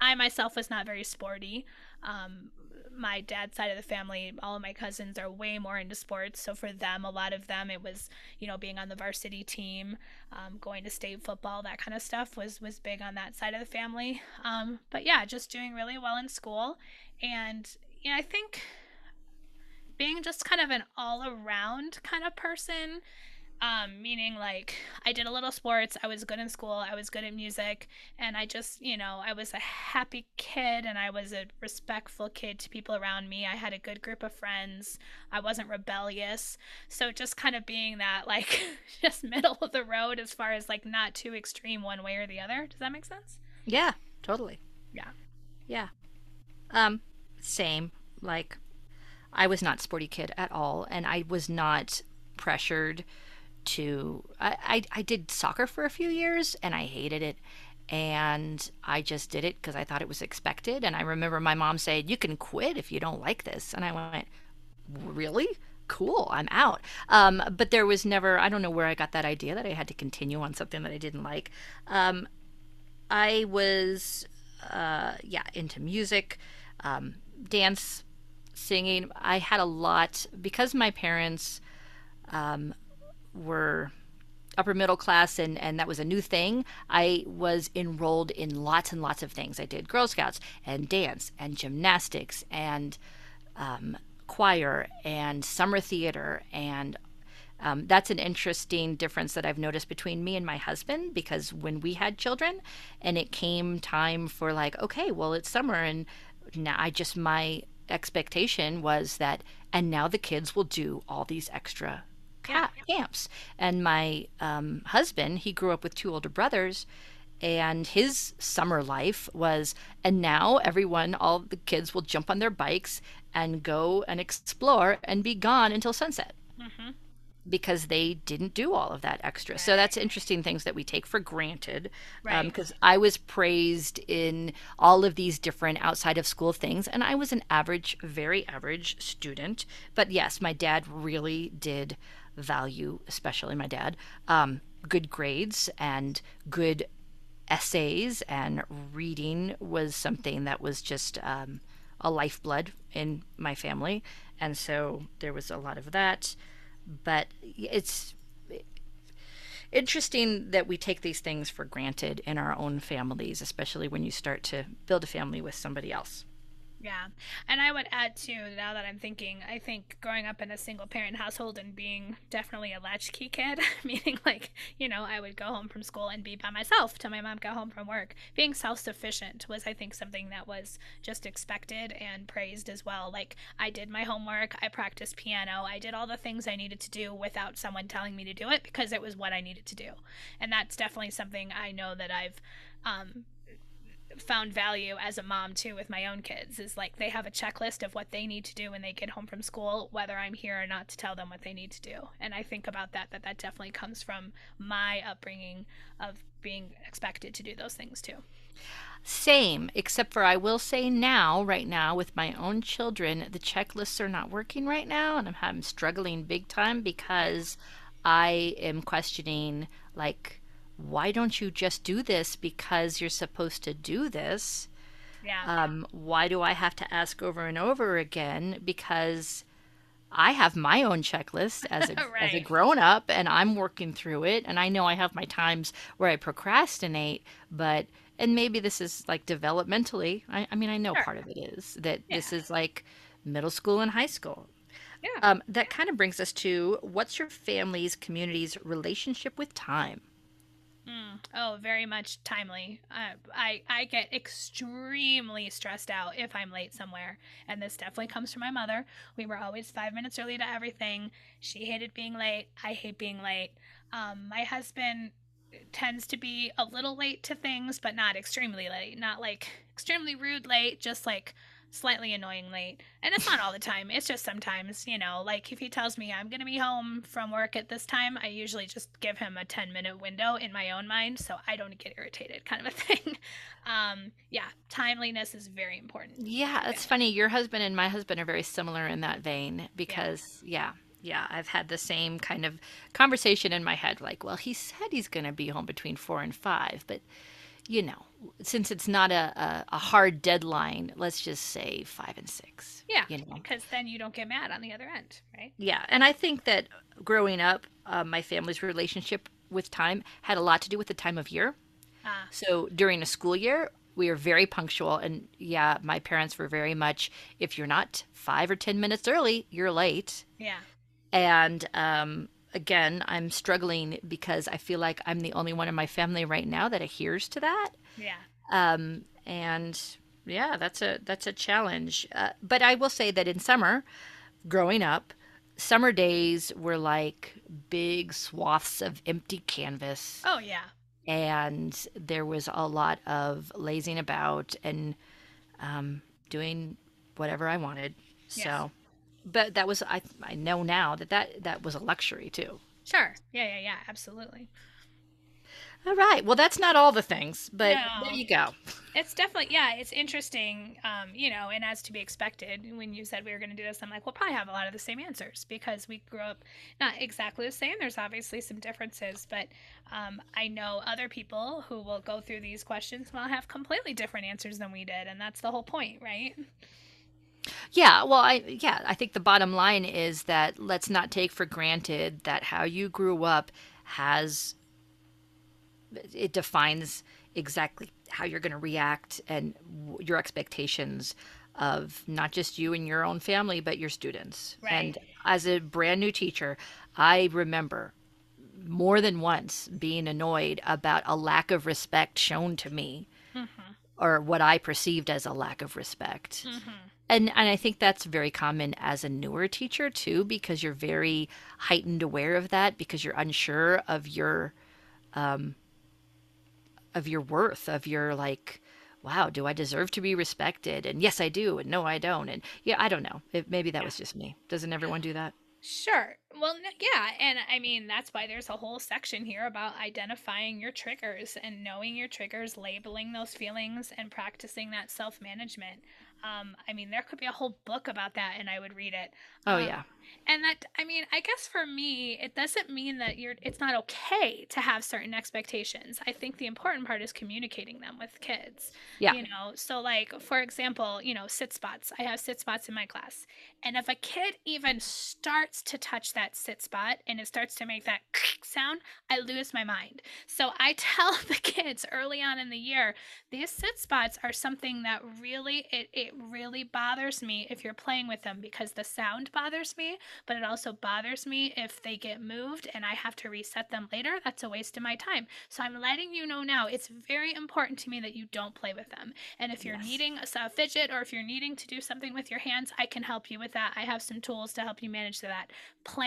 i myself was not very sporty. Um, my dad's side of the family all of my cousins are way more into sports. So for them a lot of them it was you know being on the varsity team um, going to state football that kind of stuff was was big on that side of the family. Um, but yeah just doing really well in school. And you know i think being just kind of an all around kind of person um, meaning like I did a little sports, I was good in school, I was good at music, and I just, you know, I was a happy kid and I was a respectful kid to people around me. I had a good group of friends. I wasn't rebellious. So just kind of being that like just middle of the road as far as like not too extreme one way or the other. Does that make sense? Yeah, totally. Yeah. Yeah. Um same. Like I was not sporty kid at all and I was not pressured to I, I, I did soccer for a few years and I hated it and I just did it because I thought it was expected. And I remember my mom saying, "You can quit if you don't like this," and I went, "Really? Cool, I'm out." Um, but there was never I don't know where I got that idea that I had to continue on something that I didn't like. Um, I was uh, yeah into music, um, dance, singing. I had a lot because my parents um, were upper middle class and, and that was a new thing, I was enrolled in lots and lots of things. I did Girl Scouts and dance and gymnastics and um, choir and summer theater. And um, that's an interesting difference that I've noticed between me and my husband because when we had children and it came time for like, okay, well, it's summer and now I just, my expectation was that, and now the kids will do all these extra ca- camps. And my um, husband, he grew up with two older brothers, and his summer life was, and now everyone, all the kids will jump on their bikes and go and explore and be gone until sunset. Mm-hmm because they didn't do all of that extra. Right. So that's interesting things that we take for granted. Because um, I was praised in all of these different outside of school things, and I was an average, very average student. But yes, my dad really did value, especially my dad, um, good grades and good essays and reading was something that was just um, a lifeblood in my family. And so there was a lot of that. but it's interesting that we take these things for granted in our own families, especially when you start to build a family with somebody else. Yeah. And I would add too, now that I'm thinking, I think growing up in a single parent household and being definitely a latchkey kid, meaning like, you know, I would go home from school and be by myself till my mom got home from work. Being self sufficient was, I think, something that was just expected and praised as well. Like, I did my homework, I practiced piano, I did all the things I needed to do without someone telling me to do it because it was what I needed to do. And that's definitely something I know that I've um, found value as a mom too with my own kids is like they have a checklist of what they need to do when they get home from school whether i'm here or not to tell them what they need to do. And i think about that that that definitely comes from my upbringing of being expected to do those things too. Same except for i will say now right now with my own children the checklists are not working right now and i'm, I'm struggling big time because i am questioning like why don't you just do this because you're supposed to do this? Yeah. Um, why do I have to ask over and over again? Because I have my own checklist as a, right. as a grown up and I'm working through it. And I know I have my times where I procrastinate, but, and maybe this is like developmentally. I, I mean, I know sure. part of it is that yeah. this is like middle school and high school. Yeah. Um, that kind of brings us to what's your family's community's relationship with time? Mm. Oh, very much timely. Uh, I I get extremely stressed out if I'm late somewhere, and this definitely comes from my mother. We were always five minutes early to everything. She hated being late. I hate being late. Um, my husband tends to be a little late to things, but not extremely late. Not like extremely rude late, just like slightly annoying late. And it's not all the time. It's just sometimes, you know, like if he tells me I'm going to be home from work at this time, I usually just give him a 10 minute window in my own mind so I don't get irritated, kind of a thing. Um, yeah, timeliness is very important. Yeah, it's funny. Your husband and my husband are very similar in that vein because, yeah. yeah yeah, I've had the same kind of conversation in my head like, well, he said he's going to be home between four and five, but you know, since it's not a, a, a, hard deadline, let's just say five and six. Yeah, you know, because then you don't get mad on the other end, right? Yeah, and I think that growing up, uh, my family's relationship with time had a lot to do with the time of year. Ah. So during a school year, we are very punctual, and yeah, my parents were very much. If you're not five or ten minutes early, you're late. Yeah. And um, again, I'm struggling because I feel like I'm the only one in my family right now that adheres to that. Yeah. Um, and yeah, that's a that's a challenge. Uh, but I will say that in summer, growing up, summer days were like big swaths of empty canvas. Oh yeah. And there was a lot of lazing about and um, doing whatever I wanted. Yes. So but that was I I know now that that that was a luxury too. Sure. Yeah, yeah, yeah, absolutely. All right. Well, that's not all the things, but no. there you go. It's definitely yeah. It's interesting, um, you know, and as to be expected. When you said we were going to do this, I'm like, we'll probably have a lot of the same answers because we grew up not exactly the same. There's obviously some differences, but um, I know other people who will go through these questions will have completely different answers than we did, and that's the whole point, right? Yeah, well, I yeah, I think the bottom line is that let's not take for granted that how you grew up has it defines exactly how you're going to react and your expectations of not just you and your own family but your students. Right. And as a brand new teacher, I remember more than once being annoyed about a lack of respect shown to me mm-hmm. or what I perceived as a lack of respect. Mm-hmm and and I think that's very common as a newer teacher too, because you're very heightened aware of that because you're unsure of your um of your worth, of your like, wow, do I deserve to be respected? And yes, I do, and no, I don't. And yeah, I don't know. It, maybe that yeah. was just me. Doesn't everyone do that? Sure. Well, yeah. And I mean, that's why there's a whole section here about identifying your triggers and knowing your triggers, labeling those feelings, and practicing that self management. Um, I mean, there could be a whole book about that, and I would read it. Oh Um, yeah. and that I mean, I guess for me, it doesn't mean that you're it's not okay to have certain expectations. I think the important part is communicating them with kids. Yeah. You know, so like for example, you know, sit spots. I have sit spots in my class. And if a kid even starts to touch that sit spot and it starts to make that sound, I lose my mind. So I tell the kids early on in the year, these sit spots are something that really it, it really bothers me if you're playing with them because the sound bothers me but it also bothers me if they get moved and I have to reset them later. That's a waste of my time. So I'm letting you know now it's very important to me that you don't play with them. And if you're Yes. needing a, a fidget or if you're needing to do something with your hands, I can help you with that. I have some tools to help you manage that.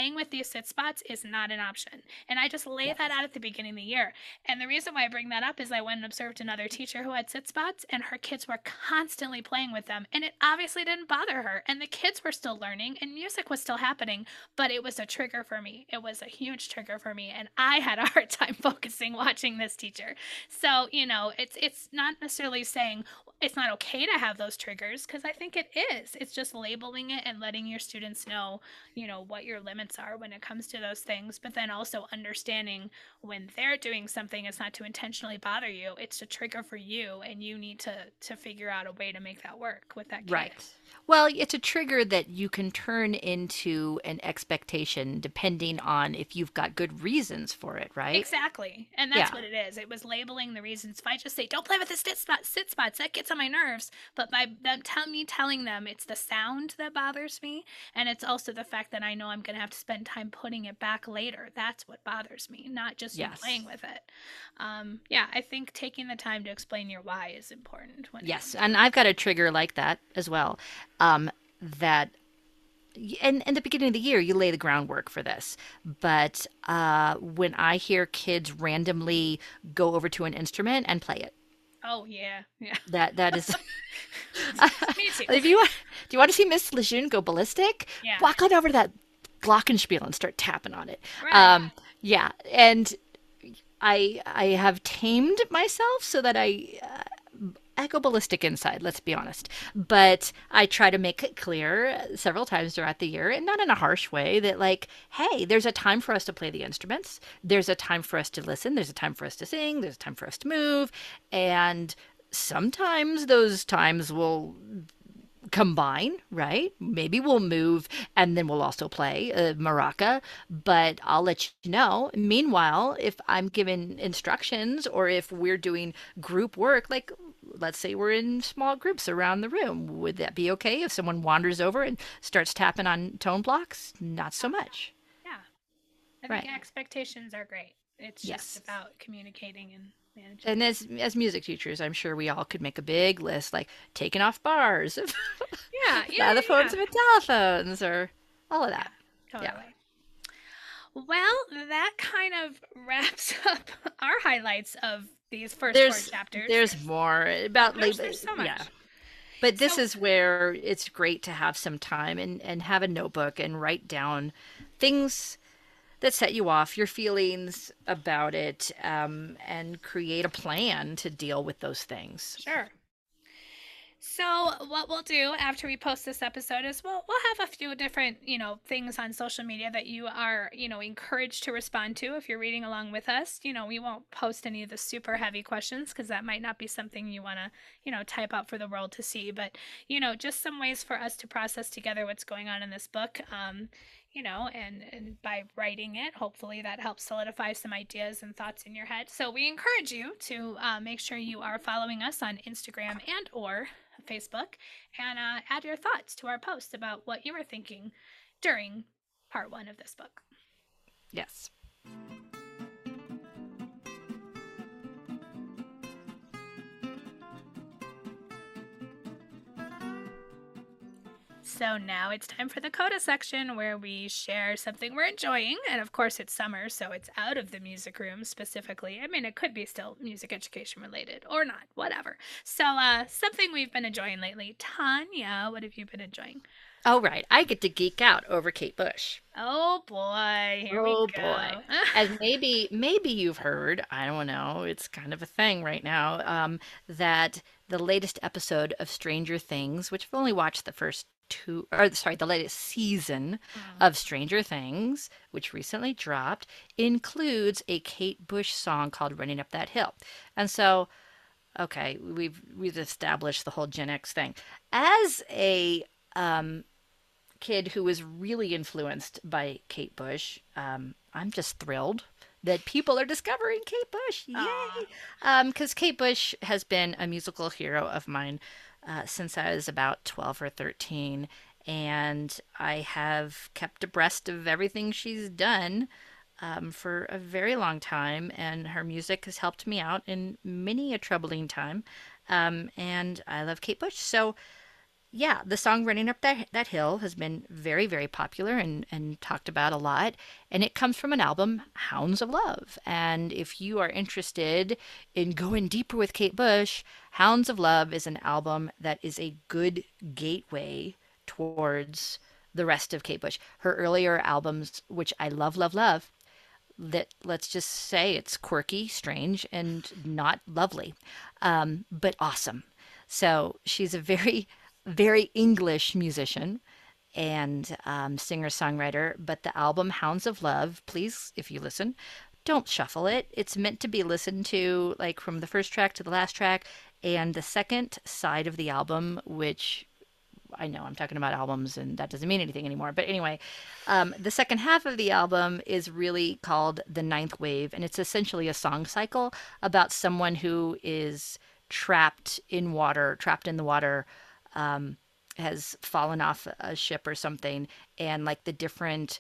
Playing with these sit spots is not an option. And I just lay that out at the beginning of the year. And the reason why I bring that up is I went and observed another teacher who had sit spots, and her kids were constantly playing with them. And it obviously didn't bother her. And the kids were still learning, and music was still happening, but it was a trigger for me. It was a huge trigger for me. And I had a hard time focusing watching this teacher. So, you know, it's it's not necessarily saying it's not okay to have those triggers because I think it is. It's just labeling it and letting your students know, you know, what your limits are when it comes to those things, but then also understanding when they're doing something it's not to intentionally bother you, it's to trigger for you and you need to to figure out a way to make that work with that kid. Right. Well, it's a trigger that you can turn into an expectation depending on if you've got good reasons for it, right? Exactly. And that's Yeah. what it is. It was labeling the reasons. If I just say, don't play with the sit, spot, sit spots, that gets on my nerves. But by them tell me telling them it's the sound that bothers me. And it's also the fact that I know I'm going to have to spend time putting it back later. That's what bothers me, not just Yes. playing with it. Um, yeah, I think taking the time to explain your why is important. When Yes, and I've got a trigger like that as well. Um, that and in the beginning of the year, you lay the groundwork for this. But uh, when I hear kids randomly go over to an instrument and play it, Oh, yeah. Yeah. that that is. me too. if you want, do you want to see Miss Lejeune go ballistic? Yeah. Walk on over to that glockenspiel and start tapping on it. Right. Um, yeah, and I I have tamed myself so that I uh, I go ballistic inside. Let's be honest, but I try to make it clear several times throughout the year, and not in a harsh way, that like, hey, there's a time for us to play the instruments. There's a time for us to listen. There's a time for us to sing. There's a time for us to move, and sometimes those times will combine, right? Maybe we'll move and then we'll also play uh, maraca, but I'll let you know. Meanwhile, if I'm given instructions or if we're doing group work, like let's say we're in small groups around the room, would that be okay if someone wanders over and starts tapping on tone blocks? Not so much. yeah. I Right. think expectations are great. It's Yes. just about communicating and managing. And as as music teachers, I'm sure we all could make a big list, like taking off bars, yeah, yeah, the phones yeah. with telephones, or all of that. Totally. Yeah. Well, that kind of wraps up our highlights of these first there's four chapters. there's more about There's- labor- there's so much. yeah but this So- is where it's great to have some time and and have a notebook and write down things that set you off your feelings about it um, and create a plan to deal with those things Sure. So what we'll do after we post this episode is we'll we'll have a few different, you know, things on social media that you are, you know, encouraged to respond to if you're reading along with us. You know, we won't post any of the super heavy questions because that might not be something you want to, you know, type out for the world to see, but you know, just some ways for us to process together what's going on in this book. Um you know, and, and by writing it, hopefully that helps solidify some ideas and thoughts in your head. So we encourage you to uh, make sure you are following us on Instagram and or Facebook, and uh, add your thoughts to our post about what you were thinking during part one of this book. yes So now it's time for the Coda section where we share something we're enjoying. And of course, it's summer, so it's out of the music room specifically. I mean, it could be still music education related or not, whatever. So, uh, something we've been enjoying lately. Tanya, what have you been enjoying? oh right i get to geek out over kate bush Oh boy, here Oh, we go. boy. as maybe maybe you've heard i don't know it's kind of a thing right now um, that the latest episode of Stranger Things, which I've only watched the first two, or sorry, the latest season of Stranger Things, which recently dropped, includes a Kate Bush song called "Running Up That Hill," and so. Okay, we've we've established the whole Gen X thing. As a um, kid who was really influenced by Kate Bush, um, I'm just thrilled that people are discovering Kate Bush. Yay! Because um, Kate Bush has been a musical hero of mine uh, since I was about 12 or 13. And I have kept abreast of everything she's done um, for a very long time. And her music has helped me out in many a troubling time. Um, and I love Kate Bush. So, yeah, the song Running Up That, that Hill has been very, very popular and, and talked about a lot. And it comes from an album, Hounds of Love. And if you are interested in going deeper with Kate Bush, Hounds of Love is an album that is a good gateway towards the rest of Kate Bush. Her earlier albums, which I love, love, love, that let's just say it's quirky, strange, and not lovely, um, but awesome. So she's a very very English musician and um, singer songwriter. But the album Hounds of Love, please, if you listen, don't shuffle it. It's meant to be listened to like from the first track to the last track. And the second side of the album, which I know I'm talking about albums and that doesn't mean anything anymore. But anyway, um, the second half of the album is really called The Ninth Wave. And it's essentially a song cycle about someone who is trapped in water, trapped in the water um, has fallen off a ship or something, and like the different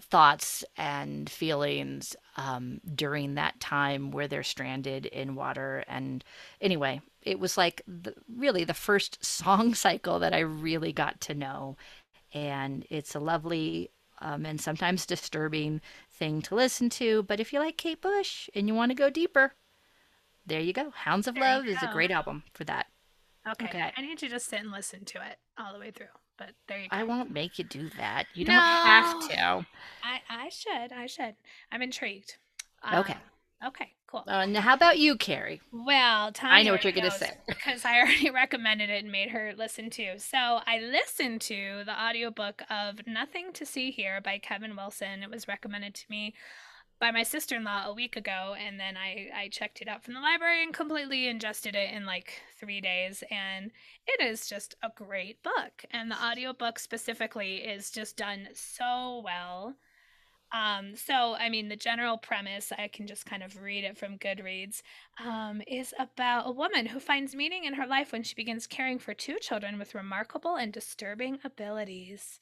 thoughts and feelings um, during that time where they're stranded in water. And anyway, it was like the, really the first song cycle that I really got to know. And it's a lovely um, and sometimes disturbing thing to listen to. But if you like Kate Bush and you want to go deeper, there you go. Hounds of there Love is a great album for that. Okay. okay. I need to just sit and listen to it all the way through. But there you go. I won't make you do that. You no, don't have to. I, I should. I should. I'm intrigued. Okay. Uh, okay, cool. Uh, now, how about you, Carrie? Well, Tanya I know what you're going to say. Because I already recommended it and made her listen to. So I listened to the audiobook of Nothing to See Here by Kevin Wilson. It was recommended to me by my sister in law a week ago, and then I, I checked it out from the library and completely ingested it in like three days. And it is just a great book. And the audiobook specifically is just done so well. Um, so, I mean, the general premise, I can just kind of read it from Goodreads, um, is about a woman who finds meaning in her life when she begins caring for two children with remarkable and disturbing abilities.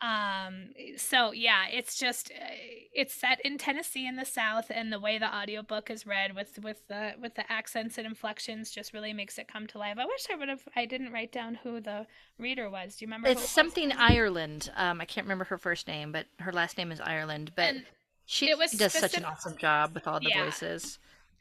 Um, so yeah, it's just uh, it's set in Tennessee in the South, and the way the audiobook is read with with the with the accents and inflections just really makes it come to life. I wish I would have. I didn't write down who the reader was. Do you remember? It's something? Ireland. Um, I can't remember her first name, but her last name is Ireland. But and she does specific- such an awesome job with all the yeah. voices.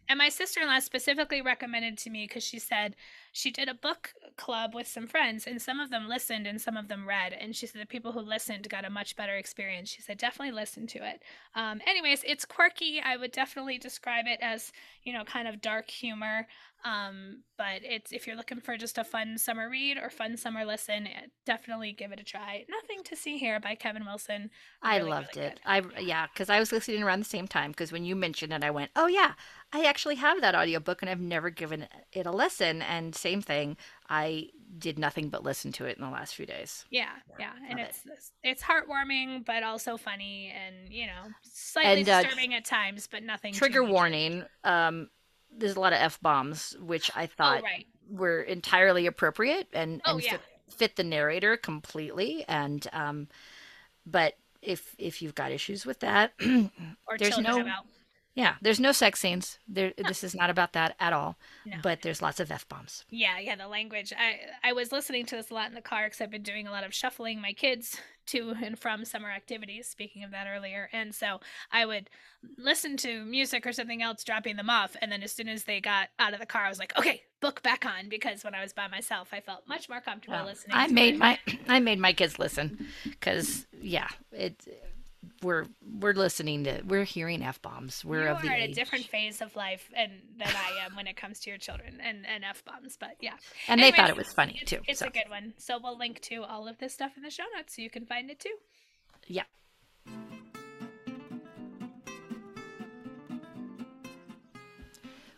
And my sister in law specifically recommended to me because she said she did a book club with some friends, and some of them listened and some of them read. And she said the people who listened got a much better experience. She said definitely listen to it. Um, anyways, it's quirky. I would definitely describe it as you know kind of dark humor. Um, but it's if you're looking for just a fun summer read or fun summer listen, eh, definitely give it a try. Nothing to see here by Kevin Wilson. Really, I loved really it. I yeah, because I was listening around the same time. Because when you mentioned it, I went, oh yeah, I actually have that audiobook and I've never given it a listen. And same thing, I did nothing but listen to it in the last few days. Yeah, yeah, and Love it's it. it's heartwarming but also funny and you know slightly and, uh, disturbing at times, but nothing. Trigger warning. Um, there's a lot of f bombs, which I oh, thought oh, right. were entirely appropriate and, oh, and yeah. fit, fit, the narrator completely. And um, but if if you've got issues with that, or there's no. About. Yeah, there's no sex scenes. There, this is not about that at all. No. But there's lots of f bombs. Yeah, yeah, the language. I I was listening to this a lot in the car because I've been doing a lot of shuffling my kids to and from summer activities. Speaking of that earlier, and so I would listen to music or something else, dropping them off, and then as soon as they got out of the car, I was like, okay, book back on because when I was by myself, I felt much more comfortable well, listening. I made it. my I made my kids listen because yeah, it we're we're listening to we're hearing f bombs. We're you of the are in age. a different phase of life and than I am when it comes to your children and, and f bombs. But yeah, and they thought it was funny it's, too. It's so, a good one. So we'll link to all of this stuff in the show notes so you can find it too. yeah.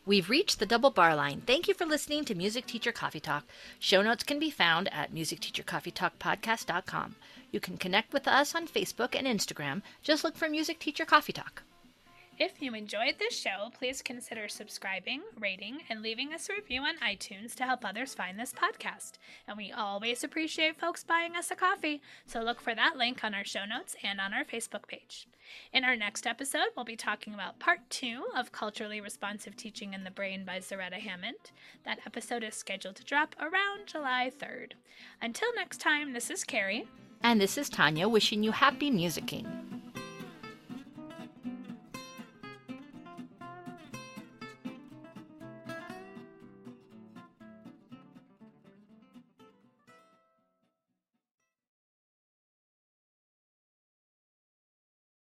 We've reached the double bar line. Thank you for listening to Music Teacher Coffee Talk. Show notes can be found at musicteachercoffeetalkpodcast.com. You can connect with us on Facebook and Instagram. Just look for Music Teacher Coffee Talk. If you enjoyed this show, please consider subscribing, rating, and leaving us a review on iTunes to help others find this podcast. And we always appreciate folks buying us a coffee, so look for that link on our show notes and on our Facebook page. In our next episode, we'll be talking about part two of Culturally Responsive Teaching and the Brain by Zaretta Hammond. That episode is scheduled to drop around July 3rd. Until next time, this is Carrie. And this is Tanya wishing you happy musicking.